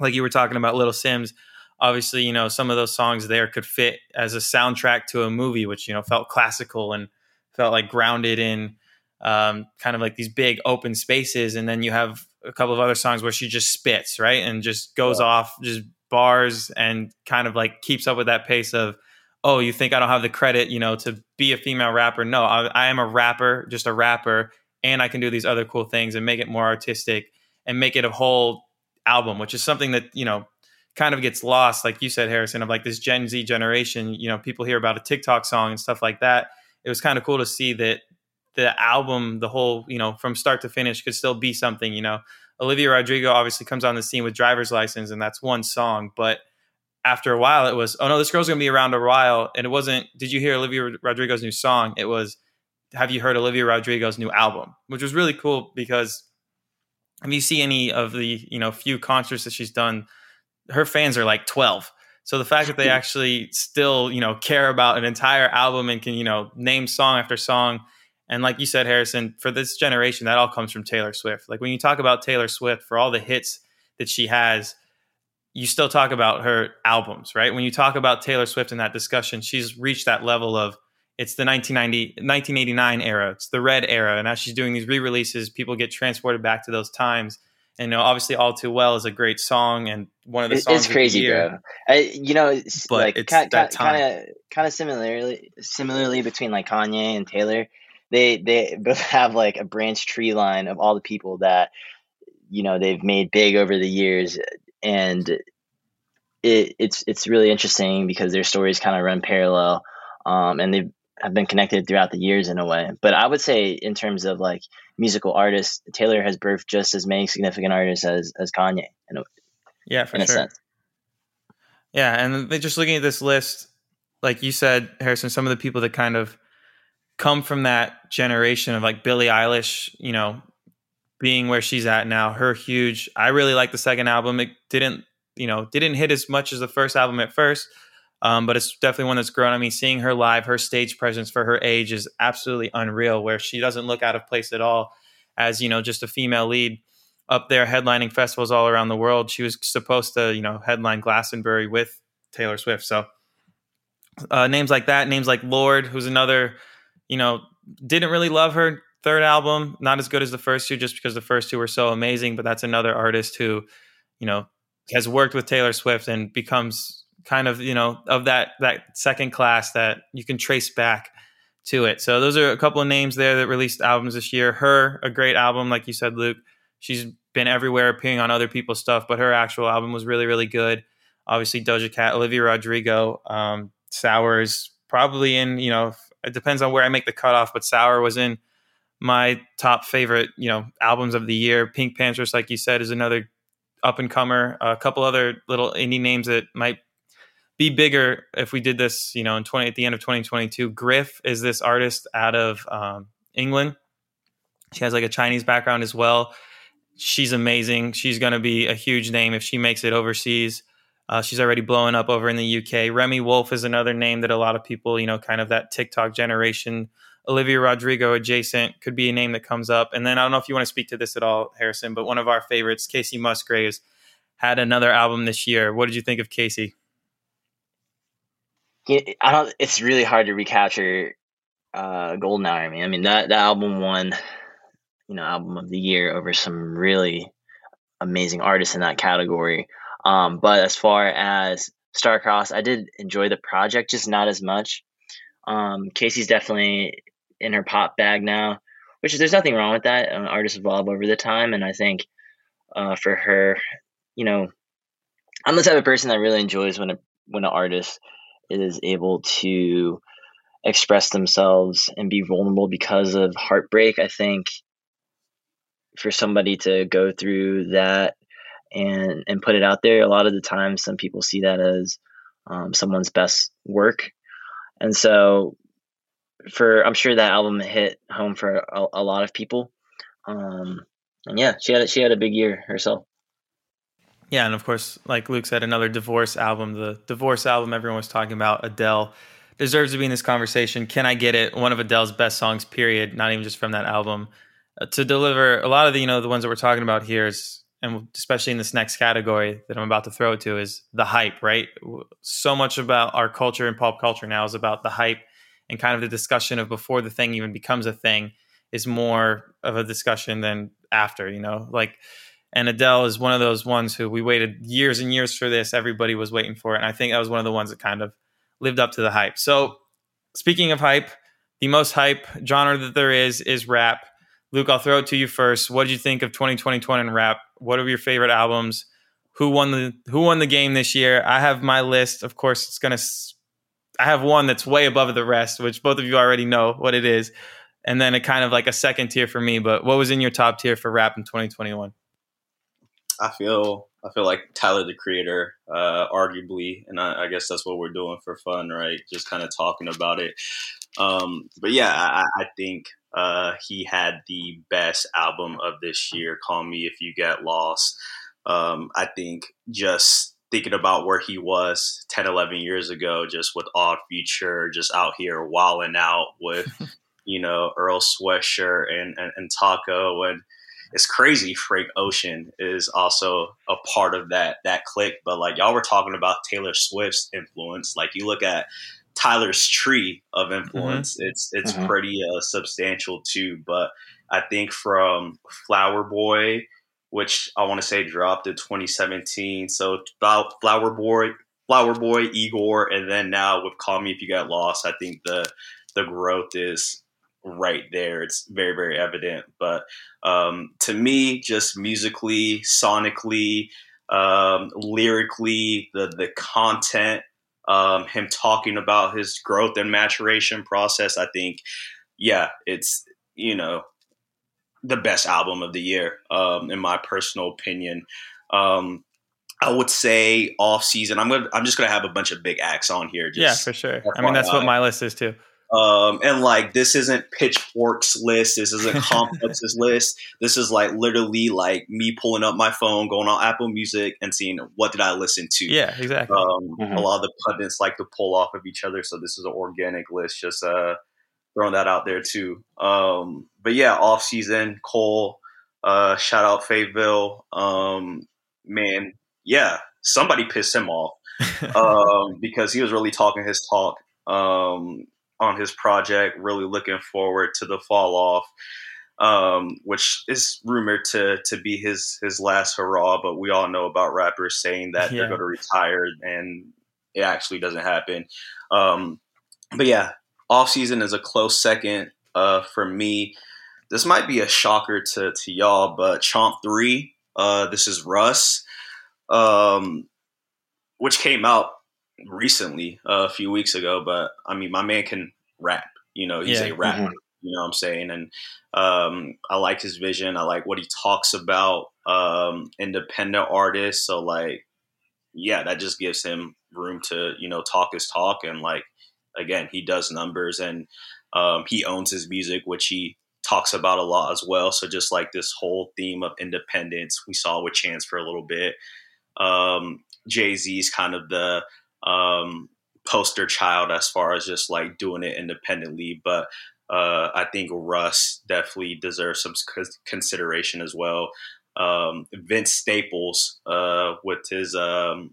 [SPEAKER 2] Like you were talking about Little Simz obviously you know some of those songs there could fit as a soundtrack to a movie which you know felt classical and felt like grounded in um, kind of like these big open spaces. And then you have a couple of other songs where she just spits right? And just goes
[SPEAKER 3] Yeah.
[SPEAKER 2] off just bars and kind of like keeps up with that pace of oh you think i don't have the credit you know to be a female rapper no i, I am a rapper just a rapper and i can do these other cool things and make it more artistic and make it a whole album which is something that you know kind of gets lost like you said harrison of like this gen z generation you know people hear about a tiktok song and stuff like that it was kind of cool to see that the album, the whole, you know, from start to finish could still be something, you know. Olivia Rodrigo obviously comes on the scene with driver's license and that's one song, but after a while it was, oh no, this girl's gonna be around a while. And it wasn't, did you hear Olivia Rodrigo's new song? It was, have you heard Olivia Rodrigo's new album? Which was really cool because if you see any of the, you know, few concerts that she's done, her fans are like 12. So the fact that they actually still, you know, care about an entire album and can, you know, name song after song. And like you said, Harrison, for this generation, that all comes from Taylor Swift. Like when you talk about Taylor Swift for all the hits that she has, you still talk about her albums, right? When you talk about Taylor Swift in that discussion, she's reached that level of it's the 1990, 1989 era, it's the red era. And as she's doing these re releases, people get transported back to those times. And you know, obviously, All Too Well is a great song and one of the songs
[SPEAKER 4] it's crazy, bro. I, you know, it's
[SPEAKER 2] But
[SPEAKER 4] like kind of kind of similarly similarly between like Kanye and Taylor. They they both have like a branch tree line of all the people that you know they've made big over the years, and it, it's it's really interesting because their stories kind of run parallel, um, and they have been connected throughout the years in a way. But I would say in terms of like musical artists, Taylor has birthed just as many significant artists as as Kanye in a,
[SPEAKER 2] Yeah, for
[SPEAKER 4] in
[SPEAKER 2] sure. Yeah, and just looking at this list, like you said, Harrison, some of the people that kind of come from that generation of like Billie Eilish, you know, being where she's at now, her huge. I really like the second album. It didn't, you know, didn't hit as much as the first album at first, um, but it's definitely one that's grown. I mean, seeing her live, her stage presence for her age is absolutely unreal. Where she doesn't look out of place at all, as you know, just a female lead. up there headlining festivals all around the world. She was supposed to, you know, headline Glastonbury with Taylor Swift. So uh, names like that, names like Lorde, who's another, you know, didn't really love her third album, not as good as the first two, just because the first two were so amazing. But that's another artist who, you know, has worked with Taylor Swift and becomes kind of, you know, of that that second class that you can trace back to it. So those are a couple of names there that released albums this year. Her, a great album, like you said, Luke. She's been everywhere appearing on other people's stuff, but her actual album was really, really good. Obviously, Doja Cat, Olivia Rodrigo, um, Sour is probably in, you know, it depends on where I make the cutoff, but Sour was in my top favorite, you know, albums of the year. PinkPantheress, like you said, is another up and comer. A couple other little indie names that might be bigger if we did this, you know, in 20 at the end of 2022. Griff is this artist out of um, England. She has like a Chinese background as well. She's amazing. She's going to be a huge name if she makes it overseas. Uh, she's already blowing up over in the UK. Remi Wolf is another name that a lot of people, you know, kind of that TikTok generation. Olivia Rodrigo adjacent could be a name that comes up. And then I don't know if you want to speak to this at all, Harrison, but one of our favorites, Kacey Musgraves, had another album this year. What did you think of Kacey?
[SPEAKER 4] I don't. It's really hard to recapture uh, Golden Hour. I mean, I mean that that album won, you know, album of the year over some really amazing artists in that category. Um, but as far as Starcross, I did enjoy the project, just not as much. Um, Kacey's definitely in her pop bag now, which is there's nothing wrong with that. Uh, artists evolve over the time, and I think uh, for her, you know, I'm the type of person that really enjoys when a when an artist is able to express themselves and be vulnerable because of heartbreak. I think for somebody to go through that and and put it out there, a lot of the time, some people see that as um, someone's best work, and so for I'm sure that album hit home for a, a lot of people. Um, and yeah, she had she had a big year herself.
[SPEAKER 2] Yeah, and of course, like Luke said, another divorce album. The divorce album everyone was talking about, Adele, deserves to be in this conversation. Can I get it? One of Adele's best songs, period. Not even just from that album. Uh, to deliver a lot of the, you know, the ones that we're talking about here is, and especially in this next category that I'm about to throw it to is the hype, right? So much about our culture and pop culture now is about the hype and kind of the discussion of before the thing even becomes a thing is more of a discussion than after, you know, like and Adele is one of those ones who we waited years and years for this. Everybody was waiting for it. And I think that was one of the ones that kind of lived up to the hype. So, speaking of hype, the most hype genre that there is is rap. Luke, I'll throw it to you first. What did you think of 2021 in rap? What are your favorite albums? Who won the Who won the game this year? I have my list. Of course, it's gonna. I have one that's way above the rest, which both of you already know what it is, and then a kind of like a second tier for me. But what was in your top tier for rap in 2021?
[SPEAKER 3] I feel I feel like Tyler the Creator, uh, arguably, and I, I, guess that's what we're doing for fun, right? Just kind of talking about it. Um, but yeah, I, I think uh, he had the best album of this year. Call me if you get lost. Um, I think just thinking about where he was 10, 11 years ago, just with Odd Future, just out here wilding out with, you know, Earl Sweatshirt and, and, and Taco and it's crazy Frank Ocean is also a part of that that clique. But like y'all were talking about Taylor Swift's influence. Like you look at Tyler's tree of mm-hmm. influence, mm-hmm. it's it's mm-hmm. pretty uh, substantial too. But I think from Flower Boy, which I want to say dropped in 2017. So Flower Boy, Flower Boy, Igor, and then now with Call Me If You Got Lost, I think the the growth is right there. It's very, very evident. But um, to me, just musically, sonically, um, lyrically, the the content, um, him talking about his growth and maturation process, I think, yeah, it's you know the best album of the year, um, in my personal opinion. Um, I would say off season. I'm gonna. I'm just gonna have a bunch of big acts on here.
[SPEAKER 2] yeah, for sure. I mean, that's what my list is too.
[SPEAKER 3] Um, and like this isn't Pitchfork's list. This isn't Complex's list. This is like literally like me pulling up my phone, going on Apple Music, and seeing what did I listen to.
[SPEAKER 2] Yeah, exactly. Um,
[SPEAKER 3] mm-hmm. A lot of the pundits like to pull off of each other, so this is an organic list. Just uh, throwing that out there too. Um, but yeah, off season Cole. Uh, shout out Fayetteville. Um, man, yeah, somebody pissed him off um, because he was really talking his talk um, on his project. Really looking forward to the fall off. Um, which is rumored to to be his his last hurrah, but we all know about rappers saying that yeah. they're going to retire, and it actually doesn't happen. Um, but yeah, off season is a close second uh, for me. This might be a shocker to to y'all, but Chomp Three. Uh, this is Russ, um, which came out recently uh, a few weeks ago. But I mean, my man can rap. You know, he's yeah. a rapper. Mm-hmm. You know what I'm saying? And um, I like his vision. I like what he talks about. Um, independent artists. So like, yeah, that just gives him room to you know talk his talk and like again he does numbers and um, he owns his music, which he talks about a lot as well. So just like this whole theme of independence, we saw with Chance for a little bit. Um, Jay Z's kind of the um, poster child as far as just like doing it independently, but uh, I think Russ definitely deserves some consideration as well. Um, Vince Staples uh, with his um,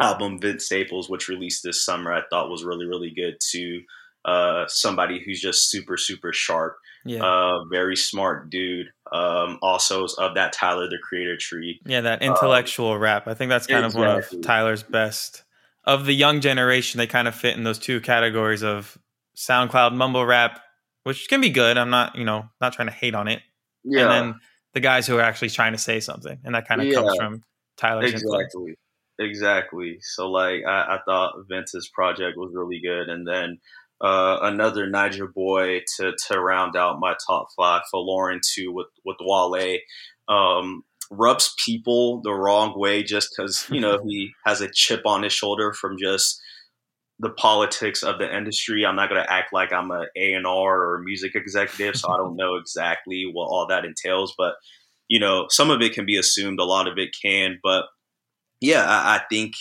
[SPEAKER 3] album Vince Staples, which released this summer, I thought was really really good too. Uh, somebody who's just super super sharp, yeah, uh, very smart dude. Um, also of that Tyler the Creator tree.
[SPEAKER 2] Yeah, that intellectual um, rap. I think that's kind exactly. of one of Tyler's best of the young generation. They kind of fit in those two categories of SoundCloud mumble rap, which can be good. I'm not you know not trying to hate on it. Yeah. And then the guys who are actually trying to say something, and that kind of yeah, comes from Tyler.
[SPEAKER 3] exactly. Influence. Exactly. So like I, I, thought Vince's project was really good, and then uh, another Niger boy to to round out my top five Folarin too with with Wale. Um, rubs people the wrong way just because you know he has a chip on his shoulder from just the politics of the industry. I'm not going to act like I'm a A and R or music executive, so I don't know exactly what all that entails. But you know, some of it can be assumed, a lot of it can, but yeah, I, I think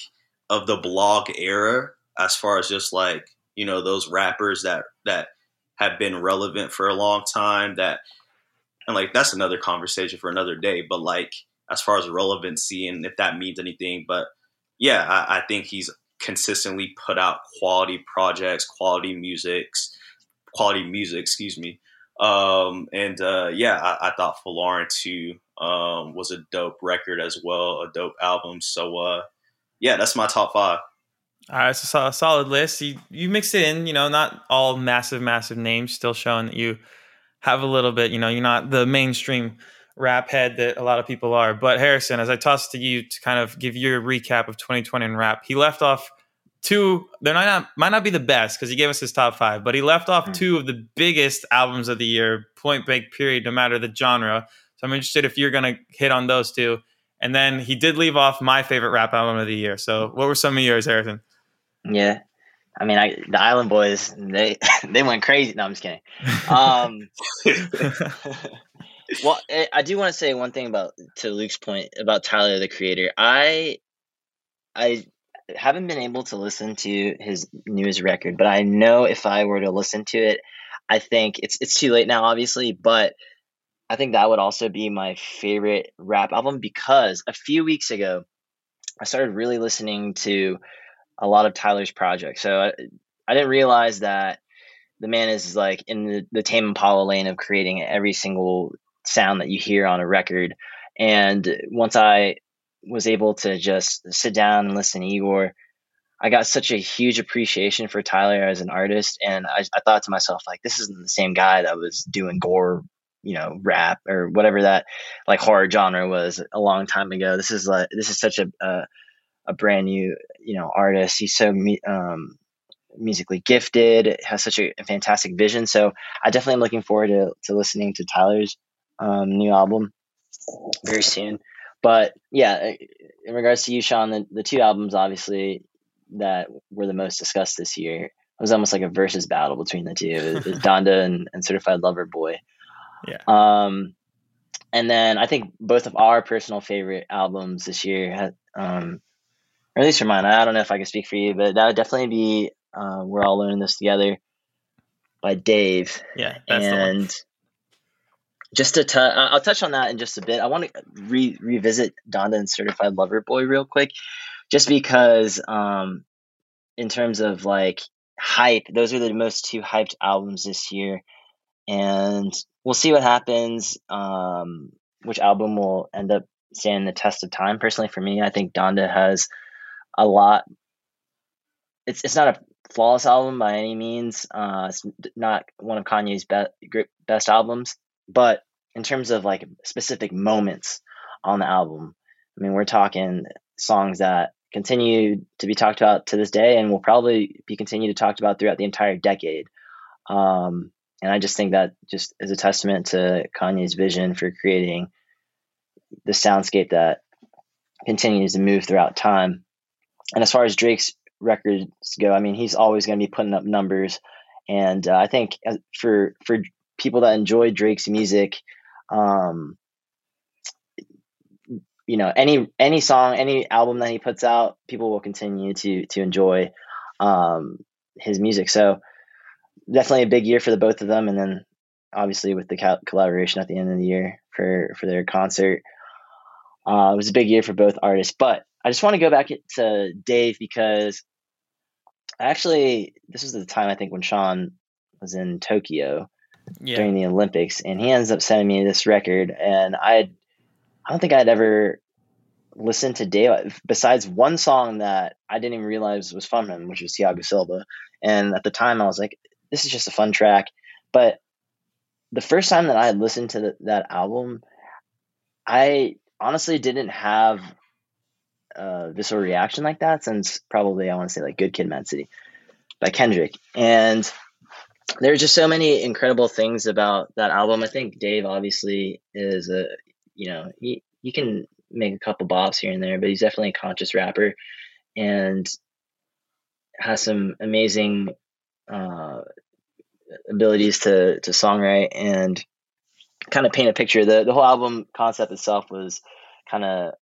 [SPEAKER 3] of the blog era as far as just like you know those rappers that that have been relevant for a long time that and like that's another conversation for another day but like as far as relevancy and if that means anything but yeah I, I think he's consistently put out quality projects quality musics quality music excuse me um, and uh, yeah I, I thought Folarin too um, was a dope record as well, a dope album. So uh, yeah, that's my top five.
[SPEAKER 2] All right, so a solid list. You you mix it in, you know, not all massive, massive names, still showing that you have a little bit. You know, you're not the mainstream rap head that a lot of people are. But Harrison, as I toss to you to kind of give your recap of 2020 in rap, he left off two. They're not might not be the best because he gave us his top five, but he left off mm. two of the biggest albums of the year, point blank period, no matter the genre. So I'm interested if you're going to hit on those two. And then he did leave off my favorite rap album of the year. So what were some of yours, Harrison?
[SPEAKER 4] Yeah. I mean, I, the Island Boys, they they went crazy. No, I'm just kidding. Um, well, eh, I do want to say one thing about to Luke's point about Tyler the Creator. I I haven't been able to listen to his newest record, but I know if I were to listen to it, I think it's it's too late now, obviously. But I think that would also be my favorite rap album because a few weeks ago, I started really listening to a lot of Tyler's projects. So I, I didn't realize that the man is like in the, the Tame Impala lane of creating every single sound that you hear on a record. And once I was able to just sit down and listen to Igor, I got such a huge appreciation for Tyler as an artist. And I, I thought to myself, like, this isn't the same guy that was doing gore you know rap or whatever that like horror genre was a long time ago this is like this is such a a, a brand new you know artist he's so um, musically gifted has such a, a, fantastic vision so i definitely am looking forward to, to listening to tyler's um, new album very soon but yeah in regards to you sean the, the two albums obviously that were the most discussed this year it was almost like a versus battle between the two. It was Donda and, and Certified Lover Boy.
[SPEAKER 2] Yeah.
[SPEAKER 4] Um, and then I think both of our personal favorite albums this year had, um, or at least for mine. I don't know if I can speak for you, but that would definitely be uh, "We're All Learning This Together" by Dave.
[SPEAKER 2] Yeah,
[SPEAKER 4] and just to, t- I'll touch on that in just a bit. I want to re- revisit Donda and Certified Lover Boy real quick, just because, um, in terms of like hype, those are the most two hyped albums this year, and we'll see what happens. Um, which album will end up standing the test of time? Personally, for me, I think Donda has a lot. It's it's not a flawless album by any means. Uh, it's not one of Kanye's best best albums, but in terms of like specific moments on the album, I mean, we're talking songs that continue to be talked about to this day and will probably be continued to talked about throughout the entire decade. Um, and I just think that just is a testament to Kanye's vision for creating the soundscape that continues to move throughout time. And as far as Drake's records go, I mean, he's always going to be putting up numbers. And uh, I think uh, for for people that enjoy Drake's music, um, you know, any any song, any album that he puts out, people will continue to to enjoy um, his music. So definitely a big year for the both of them, and then obviously with the collaboration at the end of the year for for their concert. Uh, it was a big year for both artists, but I just want to go back to Dave because actually this was the time I think when Sean was in Tokyo yeah. during the Olympics, and he ends up sending me this record, and I I don't think I'd ever listened to Dave besides one song that I didn't even realize was from him, which was Thiago Silva, and at the time I was like, this is just a fun track, but the first time that I had listened to the, that album, I honestly didn't have a visceral reaction like that since probably I want to say like Good Kid, Mad City by Kendrick, and there's just so many incredible things about that album. I think Dave obviously is a you know he he can make a couple bops here and there, but he's definitely a conscious rapper and has some amazing uh, abilities to to songwrite and kind of paint a picture. The the whole album concept itself was kind of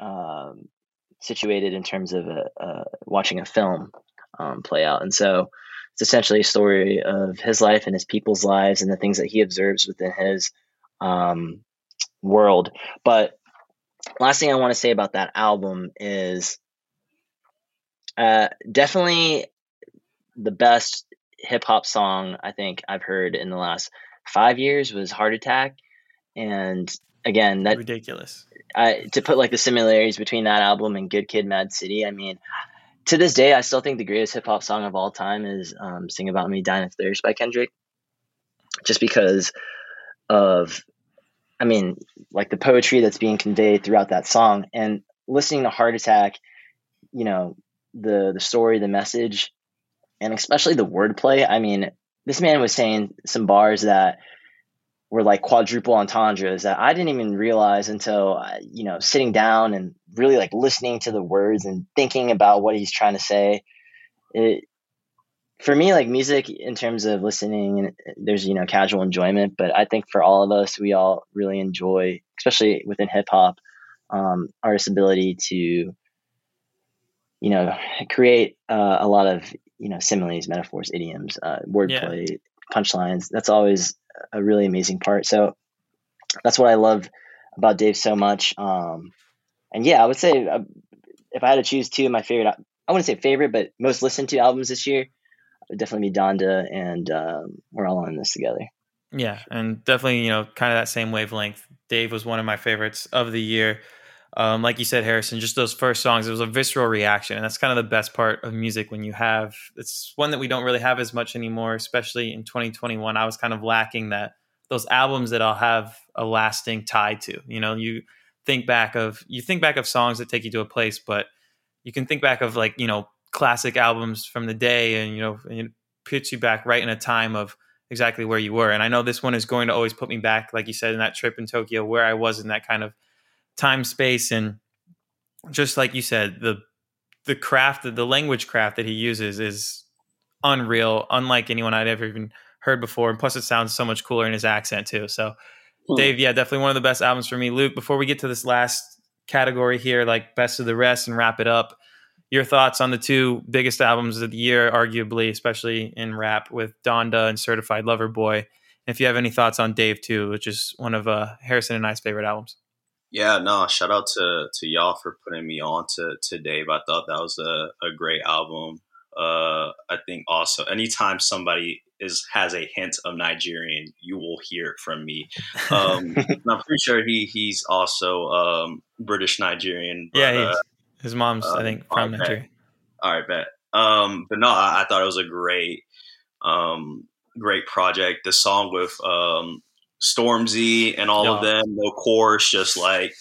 [SPEAKER 4] um, situated in terms of a, uh, watching a film um, play out, and so it's essentially a story of his life and his people's lives and the things that he observes within his um, world. But last thing I want to say about that album is uh, definitely the best hip hop song I think I've heard in the last five years was Heart Attack. And again, that
[SPEAKER 2] ridiculous.
[SPEAKER 4] I, to put like the similarities between that album and Good Kid, Mad City. I mean, to this day, I still think the greatest hip hop song of all time is um, "Sing About Me, Dying of Thirst" by Kendrick, just because of, I mean, like the poetry that's being conveyed throughout that song, and listening to Heart Attack, you know, the the story, the message, and especially the wordplay. I mean, this man was saying some bars that were like quadruple entendres that I didn't even realize until uh, you know sitting down and really like listening to the words and thinking about what he's trying to say. It for me like music in terms of listening and there's you know casual enjoyment, but I think for all of us we all really enjoy, especially within hip hop, um, artists' ability to you know create uh, a lot of you know similes, metaphors, idioms, uh, wordplay, yeah. punchlines. That's always a really amazing part. So that's what I love about Dave so much. Um, and yeah, I would say uh, if I had to choose two of my favorite, I wouldn't say favorite, but most listened to albums this year, would definitely be Donda, and um, we're all on this together.
[SPEAKER 2] Yeah, and definitely, you know, kind of that same wavelength. Dave was one of my favorites of the year um, like you said, Harrison, just those first songs, it was a visceral reaction. And that's kind of the best part of music when you have it's one that we don't really have as much anymore, especially in 2021. I was kind of lacking that those albums that I'll have a lasting tie to. You know, you think back of you think back of songs that take you to a place, but you can think back of like, you know, classic albums from the day and you know, it puts you back right in a time of exactly where you were. And I know this one is going to always put me back, like you said, in that trip in Tokyo where I was in that kind of time space and just like you said the the craft the language craft that he uses is unreal unlike anyone i'd ever even heard before and plus it sounds so much cooler in his accent too so mm. dave yeah definitely one of the best albums for me luke before we get to this last category here like best of the rest and wrap it up your thoughts on the two biggest albums of the year arguably especially in rap with donda and certified lover boy If you have any thoughts on Dave too, which is one of uh, Harrison and I's favorite albums.
[SPEAKER 3] Yeah, no, shout out to to y'all for putting me on to, to Dave. I thought that was a, a great album. Uh, I think also anytime somebody is has a hint of Nigerian, you will hear it from me. Um, I'm pretty sure he he's also um, British Nigerian.
[SPEAKER 2] But, yeah, uh, his mom's uh, I think from
[SPEAKER 3] right,
[SPEAKER 2] Nigeria.
[SPEAKER 3] All right, bet. Um, but no, I, I, thought it was a great, um, great project. The song with um, Stormzy and all yeah. of them, no chorus, just like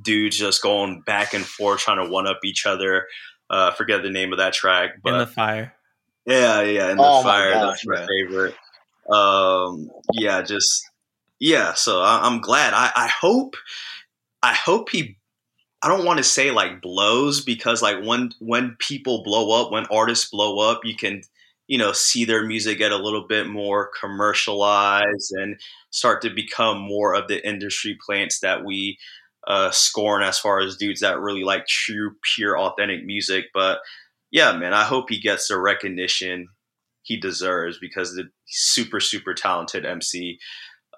[SPEAKER 3] dudes just going back and forth trying to one up each other. Uh, forget the name of that track, but
[SPEAKER 2] in the fire.
[SPEAKER 3] Yeah, yeah, in the oh fire. Gosh, that's my favorite. Um, yeah, just yeah. So I, am glad. I, I hope. I hope he. I don't want to say like blows because like when when people blow up, when artists blow up, you can you know see their music get a little bit more commercialized and start to become more of the industry plants that we uh, scorn as far as dudes that really like true, pure, authentic music. But yeah, man, I hope he gets the recognition he deserves because the super, super talented MC.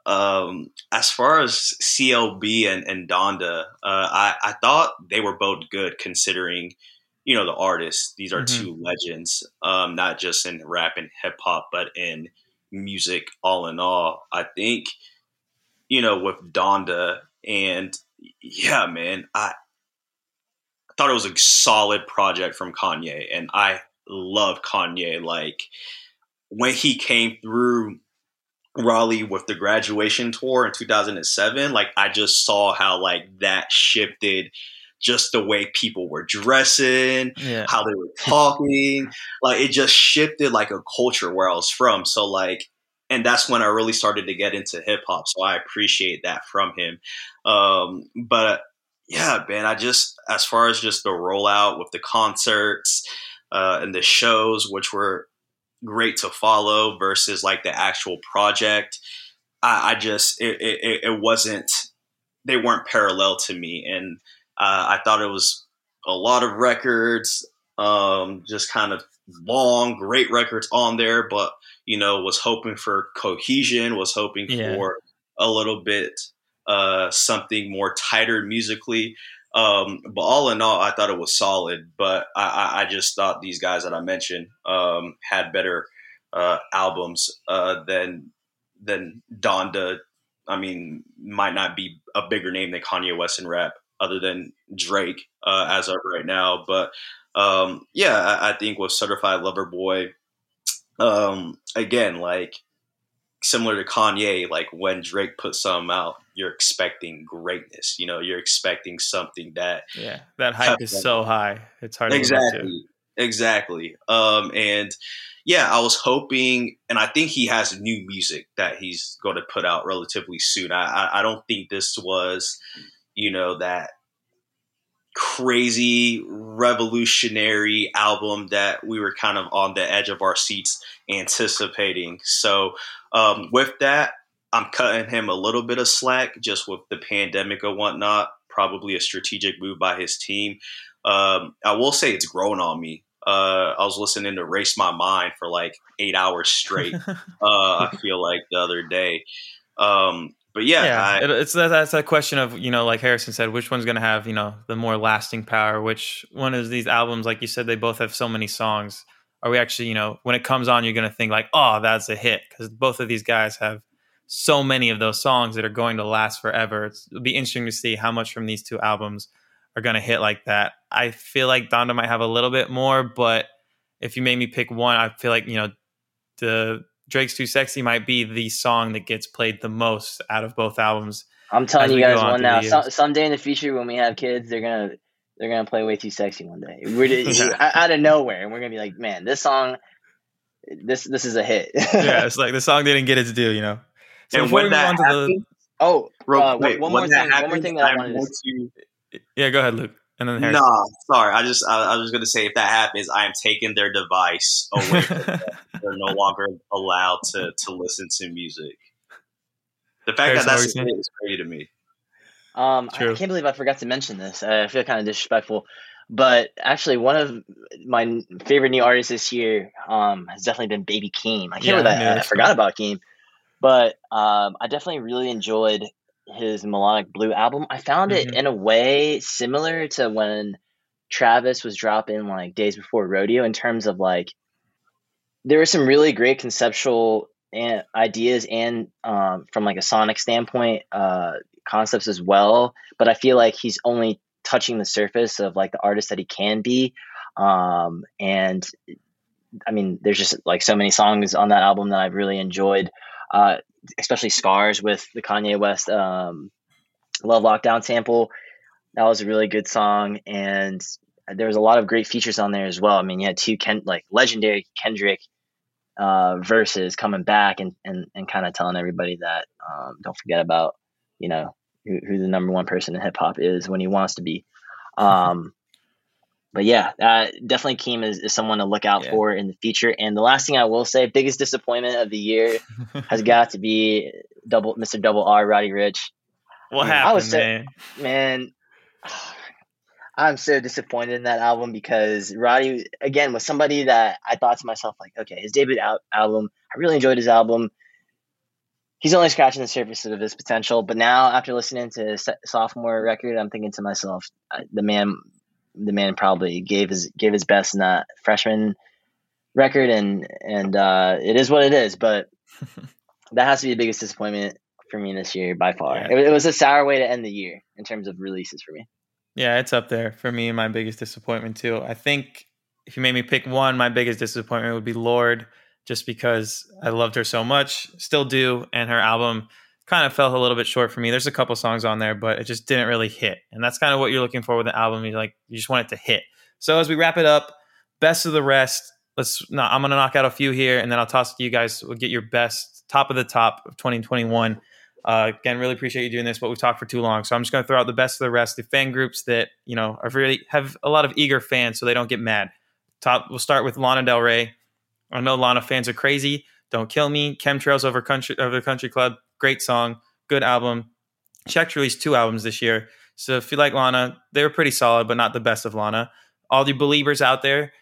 [SPEAKER 3] Um, as far as CLB and, and Donda, uh, I, I thought they were both good considering, you know, the artists. These are mm-hmm. two legends, um, not just in rap and hip hop, but in music all in all. I think, you know, with Donda and yeah, man, I I thought it was a solid project from Kanye, and I love Kanye. Like when he came through Raleigh with the graduation tour in 2007, like I just saw how like that shifted just the way people were dressing, yeah. how they were talking. like it just shifted like a culture where I was from. So like and that's when I really started to get into hip hop. So I appreciate that from him. Um, but yeah, man, I just as far as just the rollout with the concerts uh, and the shows, which were great to follow, versus like the actual project. I, I just it, it, it, wasn't they weren't parallel to me, and uh, I thought it was a lot of records, um, just kind of long, great records on there, but you know, was hoping for cohesion, was hoping yeah. for a little bit uh, something more tighter musically. Um, but all in all, I thought it was solid. But I, I just thought these guys that I mentioned um, had better uh, albums uh, than than Donda. I mean, might not be a bigger name than Kanye West in rap, other than Drake uh, as of right now. But um, yeah, I, I, think with Certified Lover Boy, um, again, like similar to Kanye, like when Drake puts something out, you're expecting greatness. You know, you're expecting something that
[SPEAKER 2] yeah, that hype is so high. It's hard
[SPEAKER 3] exactly, exactly. Um, and yeah, I was hoping, and I think he has new music that he's going to put out relatively soon. I, I, I don't think this was, you know, that crazy revolutionary album that we were kind of on the edge of our seats anticipating. So um, with that, I'm cutting him a little bit of slack just with the pandemic and whatnot. Probably a strategic move by his team. Um, I will say it's grown on me. Uh, I was listening to Race My Mind for like eight hours straight. uh, I feel like the other day. Um, but yeah,
[SPEAKER 2] yeah I, it, it's that's a question of you know, like Harrison said, which one's going to have you know the more lasting power? Which one is these albums? Like you said, they both have so many songs. Are we actually, you know, when it comes on, you're going to think like, oh, that's a hit because both of these guys have so many of those songs that are going to last forever. It's, it'll be interesting to see how much from these two albums are going to hit like that. I feel like Donda might have a little bit more, but if you made me pick one, I feel like you know the Drake's Too Sexy might be the song that gets played the most out of both albums.
[SPEAKER 4] I'm telling you guys one now. Some, someday in the future, when we have kids, they're gonna they're gonna play "Way Too Sexy" one day. We're out of nowhere, and we're gonna be like, "Man, this song, this this is a hit."
[SPEAKER 2] yeah, it's like the song didn't get its due, you know. So and
[SPEAKER 3] before we move on to
[SPEAKER 4] the oh, uh, wait, one more thing, happens, one more thing that I, I wanted to.
[SPEAKER 2] Yeah, go ahead, Luke. And then
[SPEAKER 3] Harrison. no, sorry. I just I, I was going to say if that happens, I am taking their device away. They're no longer allowed to to listen to music. The fact Harrison, that that's is crazy to me.
[SPEAKER 4] Um, I can't believe I forgot to mention this. I feel kind of disrespectful, but actually, one of my favorite new artists this year um, has definitely been Baby Keem. I can't yeah, believe I, I, I forgot about Keem. But um, I definitely really enjoyed his melodic blue album. I found it
[SPEAKER 2] Mhm.
[SPEAKER 4] in a way similar to when Travis was dropping like days before rodeo in terms of like there were some really great conceptual and ideas and um, from like a sonic standpoint uh, concepts as well but i feel like he's only touching the surface of like the artist that he can be um, and i mean there's just like so many songs on that album that i've really enjoyed uh, especially scars with the kanye west um, love lockdown sample that was a really good song and there was a lot of great features on there as well i mean you had two Ken, like legendary kendrick uh, verses coming back and, and, and kind of telling everybody that um, don't forget about you know who, who the number one person in hip hop is when he wants to be. Um, but yeah, uh, definitely Keem is, is someone to look out
[SPEAKER 2] Yeah.
[SPEAKER 4] for in the future. And the last thing I will say, biggest disappointment of the year has got to be double Mr. Double R Roddy Ricch.
[SPEAKER 2] what
[SPEAKER 4] I
[SPEAKER 2] happened,
[SPEAKER 4] was so-
[SPEAKER 2] man?
[SPEAKER 4] Man, I'm so disappointed in that album because Roddy again was somebody that I thought to myself like, okay, his debut al- album, I really enjoyed his album. He's only scratching the surface of his potential, but now after listening to his sophomore record, I'm thinking to myself, the man, the man probably gave his gave his best in that freshman record, and and uh, it is what it is. But that has to be the biggest disappointment for me this year by far.
[SPEAKER 2] Yeah.
[SPEAKER 4] It, it was a sour way to end the year in terms of releases for me.
[SPEAKER 2] Yeah, it's up there for me my biggest disappointment too. I think if you made me pick one, my biggest disappointment would be Lorde, just because I loved her so much, still do, and her album kind of fell a little bit short for me. There's a couple songs on there, but it just didn't really hit. And that's kind of what you're looking for with an album. You like you just want it to hit. So as we wrap it up, best of the rest. Let's no, I'm gonna knock out a few here, and then I'll toss it to you guys. We'll get your best top of the top of 2021. Uh, again, really appreciate you doing this, but we've talked for too long, so I'm just going to throw out the best of the rest. The fan groups that you know are really have a lot of eager fans, so they don't get mad. Top, we'll start with Lana Del Rey. I know Lana fans are crazy. Don't kill me. Chemtrails over country over the country club. Great song, good album. Checked released two albums this year, so if you like Lana, they were pretty solid, but not the best of Lana. All the believers out there,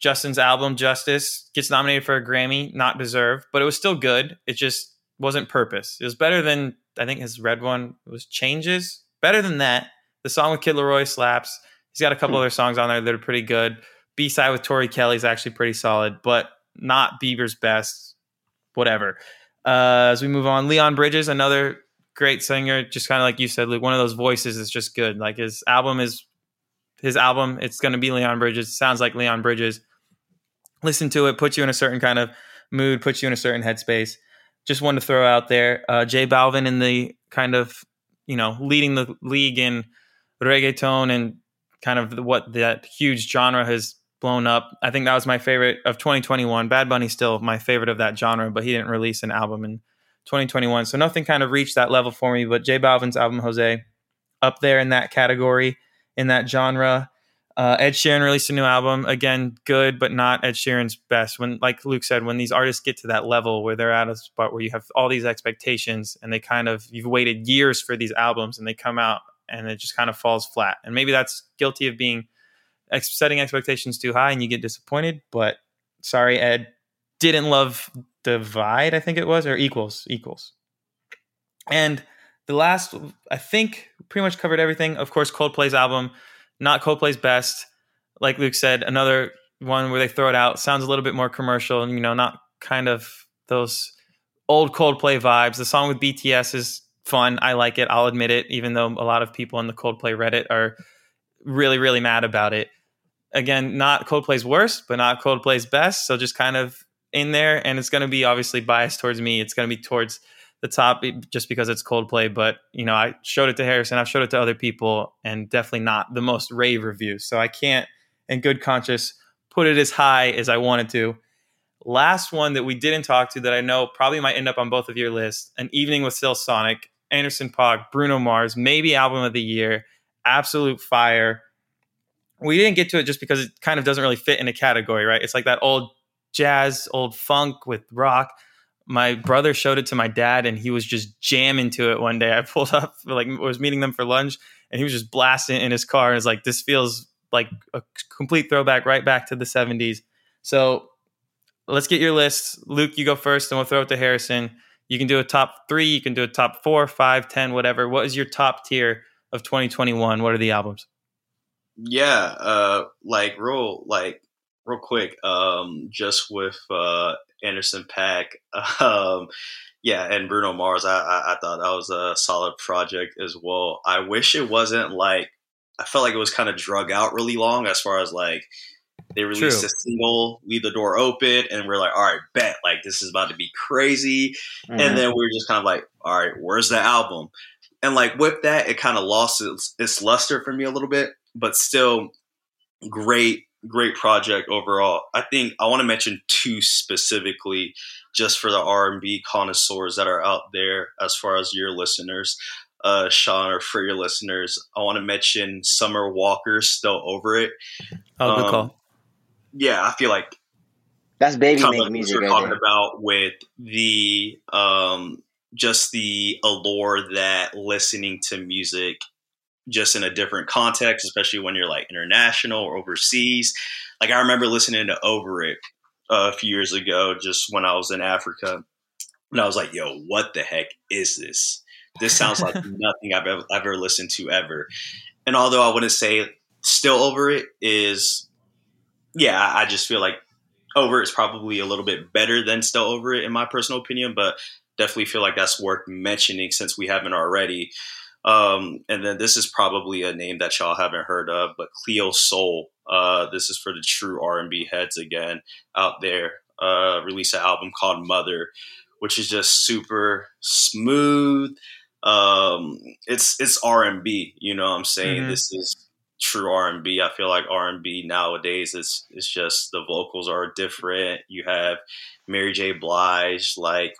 [SPEAKER 2] Justin's album Justice gets nominated for a Grammy, not deserved, but it was still good. It just wasn't purpose. It was better than I think his red one was Changes. Better than that. The song with Kid LAROI slaps. He's got a couple
[SPEAKER 4] Hmm.
[SPEAKER 2] other songs on there that are pretty good. B side with Tori Kelly is actually pretty solid, but not Bieber's best. Whatever. Uh, as we move on, Leon Bridges, another great singer, just kind of like you said, Luke. One of those voices is just good. Like his album is his album. It's going to be Leon Bridges. Sounds like Leon Bridges. Listen to it, puts you in a certain kind of mood, puts you in a certain headspace. Just wanted to throw out there. Uh, J Balvin in the kind of you know leading the league in reggaeton and kind of what that huge genre has blown up. I think that was my favorite of 2021. Bad Bunny still my favorite of that genre, but he didn't release an album in 2021, so nothing kind of reached that level for me. But J Balvin's album Jose up there in that category in that genre. Uh, Ed Sheeran released a new album. Again, good, but not Ed Sheeran's best. When, like Luke said, when these artists get to that level where they're at a spot where you have all these expectations and they kind of, you've waited years for these albums and they come out and it just kind of falls flat. And maybe that's guilty of being ex- setting expectations too high and you get disappointed. But sorry, Ed, didn't love Divide, I think it was, or Equals, Equals. And the last, I think, pretty much covered everything. Of course, Coldplay's album, not Coldplay's best. Like Luke said, another one where they throw it out sounds a little bit more commercial and, you know, not kind of those old Coldplay vibes. The song with BTS is fun. I like it. I'll admit it, even though a lot of people in the Coldplay Reddit are really, really mad about it. Again, not Coldplay's worst, but not Coldplay's best. So just kind of in there. And it's going to be obviously biased towards me. It's going to be towards the top eh, just because it's Coldplay. But, you know, I showed it to Harrison. I've showed it to other people and definitely not the most rave reviews. So I can't, in good conscience, put it as high as I wanted to. Last one that we didn't talk to that I know probably might end up on both of your lists An Evening with Silk Sonic, Anderson .Paak, Bruno Mars, maybe album of the year, absolute fire. We didn't get to it just because it kind of doesn't really fit in a category, right? It's like that old jazz, old funk with rock. My brother showed it to my dad and he was just jamming to it one day. I pulled up, like, was meeting them for lunch and he was just blasting in his car and was like, this feels like a complete throwback right back to the 70s. So let's get your list. Luke, you go first, and we'll throw it to Harrison. You can do a top three, you can do a top four, five, ten, whatever. What is your top tier of 2021? What are the albums?
[SPEAKER 3] Yeah, uh, like real, like real quick, um, just with uh, Anderson .Paak, um, yeah, and Bruno Mars. I, I, I thought that was a solid project as well. I wish it wasn't like I felt like it was kind of drug out really long as far as like they released True. a single, leave the door open, and we're like, all right, bet, like this is about to be crazy. Mm-hmm. And then we are just kind of like, all right, where's the album? And like with that, it kind of lost its, its luster for me a little bit, but still great, great project overall. I think I want to mention two specifically, just for the R and B connoisseurs that are out there, as far as your listeners uh, Sean, or for your listeners, I want to mention Summer Walker, Still Over It.
[SPEAKER 2] Oh, good um, call.
[SPEAKER 3] Yeah, I feel like
[SPEAKER 4] that's baby making music.
[SPEAKER 3] We're talking about with the um, just the allure that listening to music just in a different context, especially when you're like international or overseas. Like I remember listening to Over It uh, a few years ago, just when I was in Africa, and I was like, "Yo, what the heck is this?" This sounds like nothing I've ever, ever listened to ever. And although I wouldn't say still over it is, yeah, I just feel like over is probably a little bit better than still over it in my personal opinion, but definitely feel like that's worth mentioning since we haven't already. Um, and then this is probably a name that y'all haven't heard of, but Cleo Sol. Uh, this is for the true R and B heads again out there. Uh, release an album called Mother, which is just super smooth um, it's it's R and B. You know, what I'm saying mm-hmm. this is true R and B. I feel like R and B nowadays is it's just the vocals are different. You have Mary J. Blige like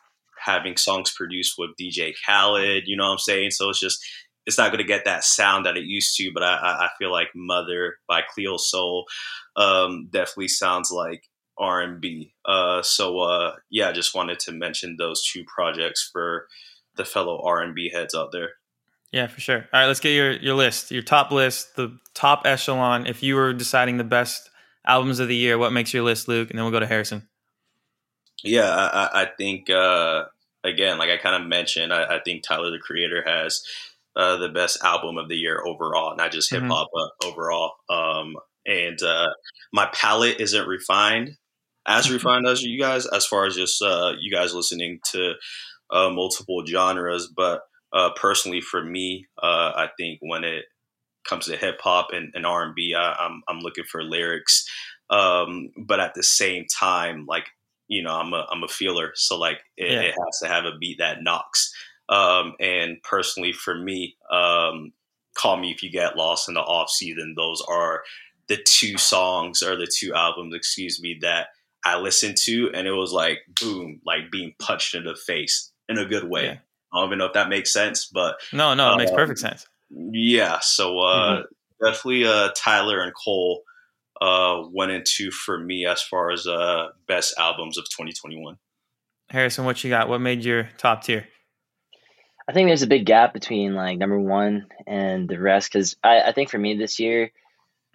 [SPEAKER 3] having songs produced with DJ Khaled. You know what I'm saying? So it's just it's not going to get that sound that it used to. But I, I feel like Mother by Cleo Sol um, definitely sounds like R and B. Uh, so uh, yeah, I just wanted to mention those two projects for the fellow R and B heads out there.
[SPEAKER 2] Yeah, for sure. All right, let's get your your list, your top list, the top echelon. If you were deciding the best albums of the year, what makes your list, Luke? And then we'll go to Harrison.
[SPEAKER 3] Yeah, I, I think uh, again, like I kind of mentioned, I, I, think Tyler the Creator has uh, the best album of the year overall, not just hip hop, mm-hmm. but overall. Um, and uh, my palette isn't refined as refined as you guys, as far as just uh, you guys listening to uh, multiple genres. But uh, personally, for me, uh, I think when it comes to hip hop and, and R and B, I'm I'm looking for lyrics. Um, but at the same time, like you know, I'm a I'm a feeler, so like it, yeah. it has to have a beat that knocks. Um, and personally, for me, um, call me if you get lost in the off season. Those are the two songs or the two albums, excuse me, that I listened to, and it was like boom, like being punched in the face in a good way. Yeah. I don't even know if that makes sense, but
[SPEAKER 2] no, no, it uh, makes perfect sense.
[SPEAKER 3] Yeah, so uh, mm-hmm. definitely uh, Tyler and Cole uh, went into for me as far as uh, best albums of 2021.
[SPEAKER 2] Harrison, what you got? What made your top tier?
[SPEAKER 4] I think there's a big gap between like number one and the rest because I, I think for me this year,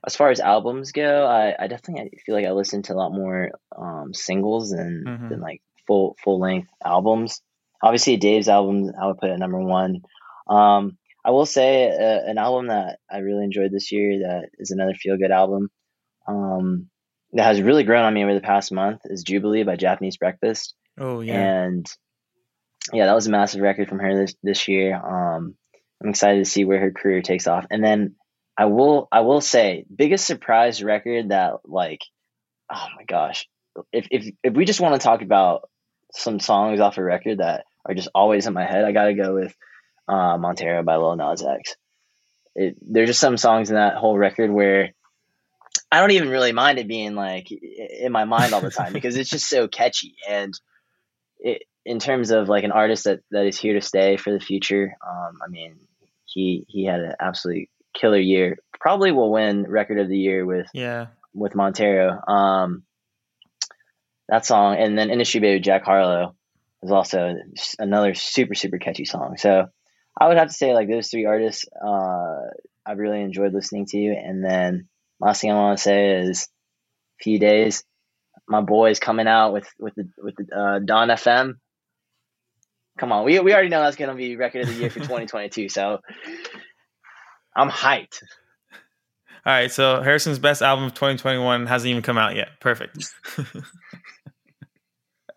[SPEAKER 4] as far as albums go, I, I definitely feel like I listened to a lot more um, singles than, mm-hmm. than like full full length albums obviously Dave's album I would put at number one. Um, I will say uh, an album that I really enjoyed this year that is another feel good album um, that has really grown on me over the past month is Jubilee by Japanese Breakfast.
[SPEAKER 2] Oh yeah,
[SPEAKER 4] and yeah, that was a massive record from her this this year. Um, I'm excited to see where her career takes off. And then I will I will say biggest surprise record that like oh my gosh if if if we just want to talk about some songs off a record that are just always in my head. I got to go with uh, Montero by Lil Nas X. It, there's just some songs in that whole record where I don't even really mind it being like in my mind all the time because it's just so catchy. And it, in terms of like an artist that, that is here to stay for the future, um, I mean, he he had an absolutely killer year. Probably will win record of the year with
[SPEAKER 2] yeah
[SPEAKER 4] with Montero. Um, that song, and then Industry Baby Jack Harlow is also another super super catchy song. So I would have to say like those three artists uh, I've really enjoyed listening to. And then last thing I want to say is a few days my boy is coming out with with the with the uh, Dawn FM. Come on, we we already know that's going to be record of the year for 2022. So I'm hyped.
[SPEAKER 2] All right, so Harrison's best album of 2021 hasn't even come out yet. Perfect.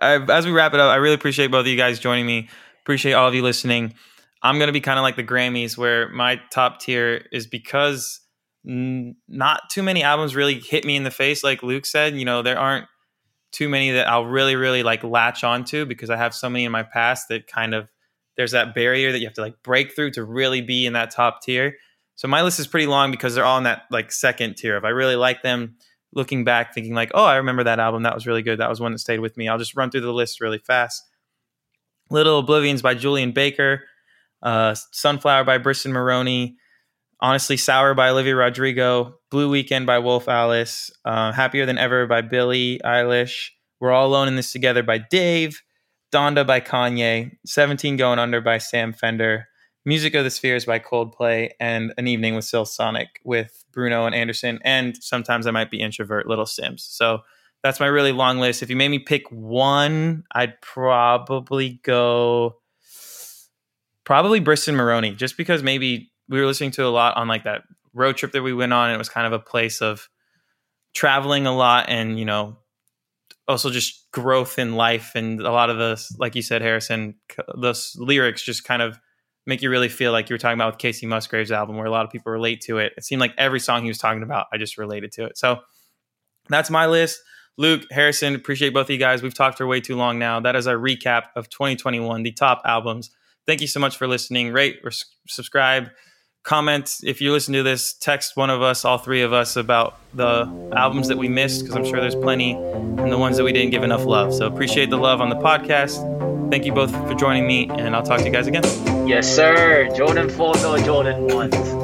[SPEAKER 2] as we wrap it up, I really appreciate both of you guys joining me. Appreciate all of you listening. I'm going to be kind of like the Grammys, where my top tier is because not too many albums really hit me in the face. Like Luke said, you know, there aren't too many that I'll really, really like latch onto because I have so many in my past that kind of there's that barrier that you have to like break through to really be in that top tier. So my list is pretty long because they're all in that like second tier. If I really like them, looking back, thinking like, oh, I remember that album. That was really good. That was one that stayed with me. I'll just run through the list really fast. Little Oblivions by Julien Baker, uh, Sunflower by Briston Maroney, Honestly Sour by Olivia Rodrigo, Blue Weekend by Wolf Alice, uh, Happier Than Ever by Billie Eilish, We're All Alone in This Together by Dave, Donda by Kanye, 17 Going Under by Sam Fender, Music of the Spheres by Coldplay, and An Evening with Silk Sonic with Bruno and Anderson, and sometimes I might be introvert, Little Simz. So that's my really long list. If you made me pick one, I'd probably go probably Briston Maroney, just because maybe we were listening to a lot on like that road trip that we went on. And it was kind of a place of traveling a lot and, you know, also just growth in life. And a lot of the, like you said, Harrison, those lyrics just kind of make you really feel like you were talking about with Kacey Musgraves' album, where a lot of people relate to it. It seemed like every song he was talking about, I just related to it. So that's my list. Luke, Harrison, appreciate both of you guys. We've talked for way too long now. That is our recap of 2021, the top albums. Thank you so much for listening. Rate or subscribe comment if you listen to this text one of us all three of us about the albums that we missed because i'm sure there's plenty and the ones that we didn't give enough love. So appreciate the love on the podcast. Thank you both for joining me and i'll talk to you guys again.
[SPEAKER 4] Yes sir. Jordan 4 or jordan 1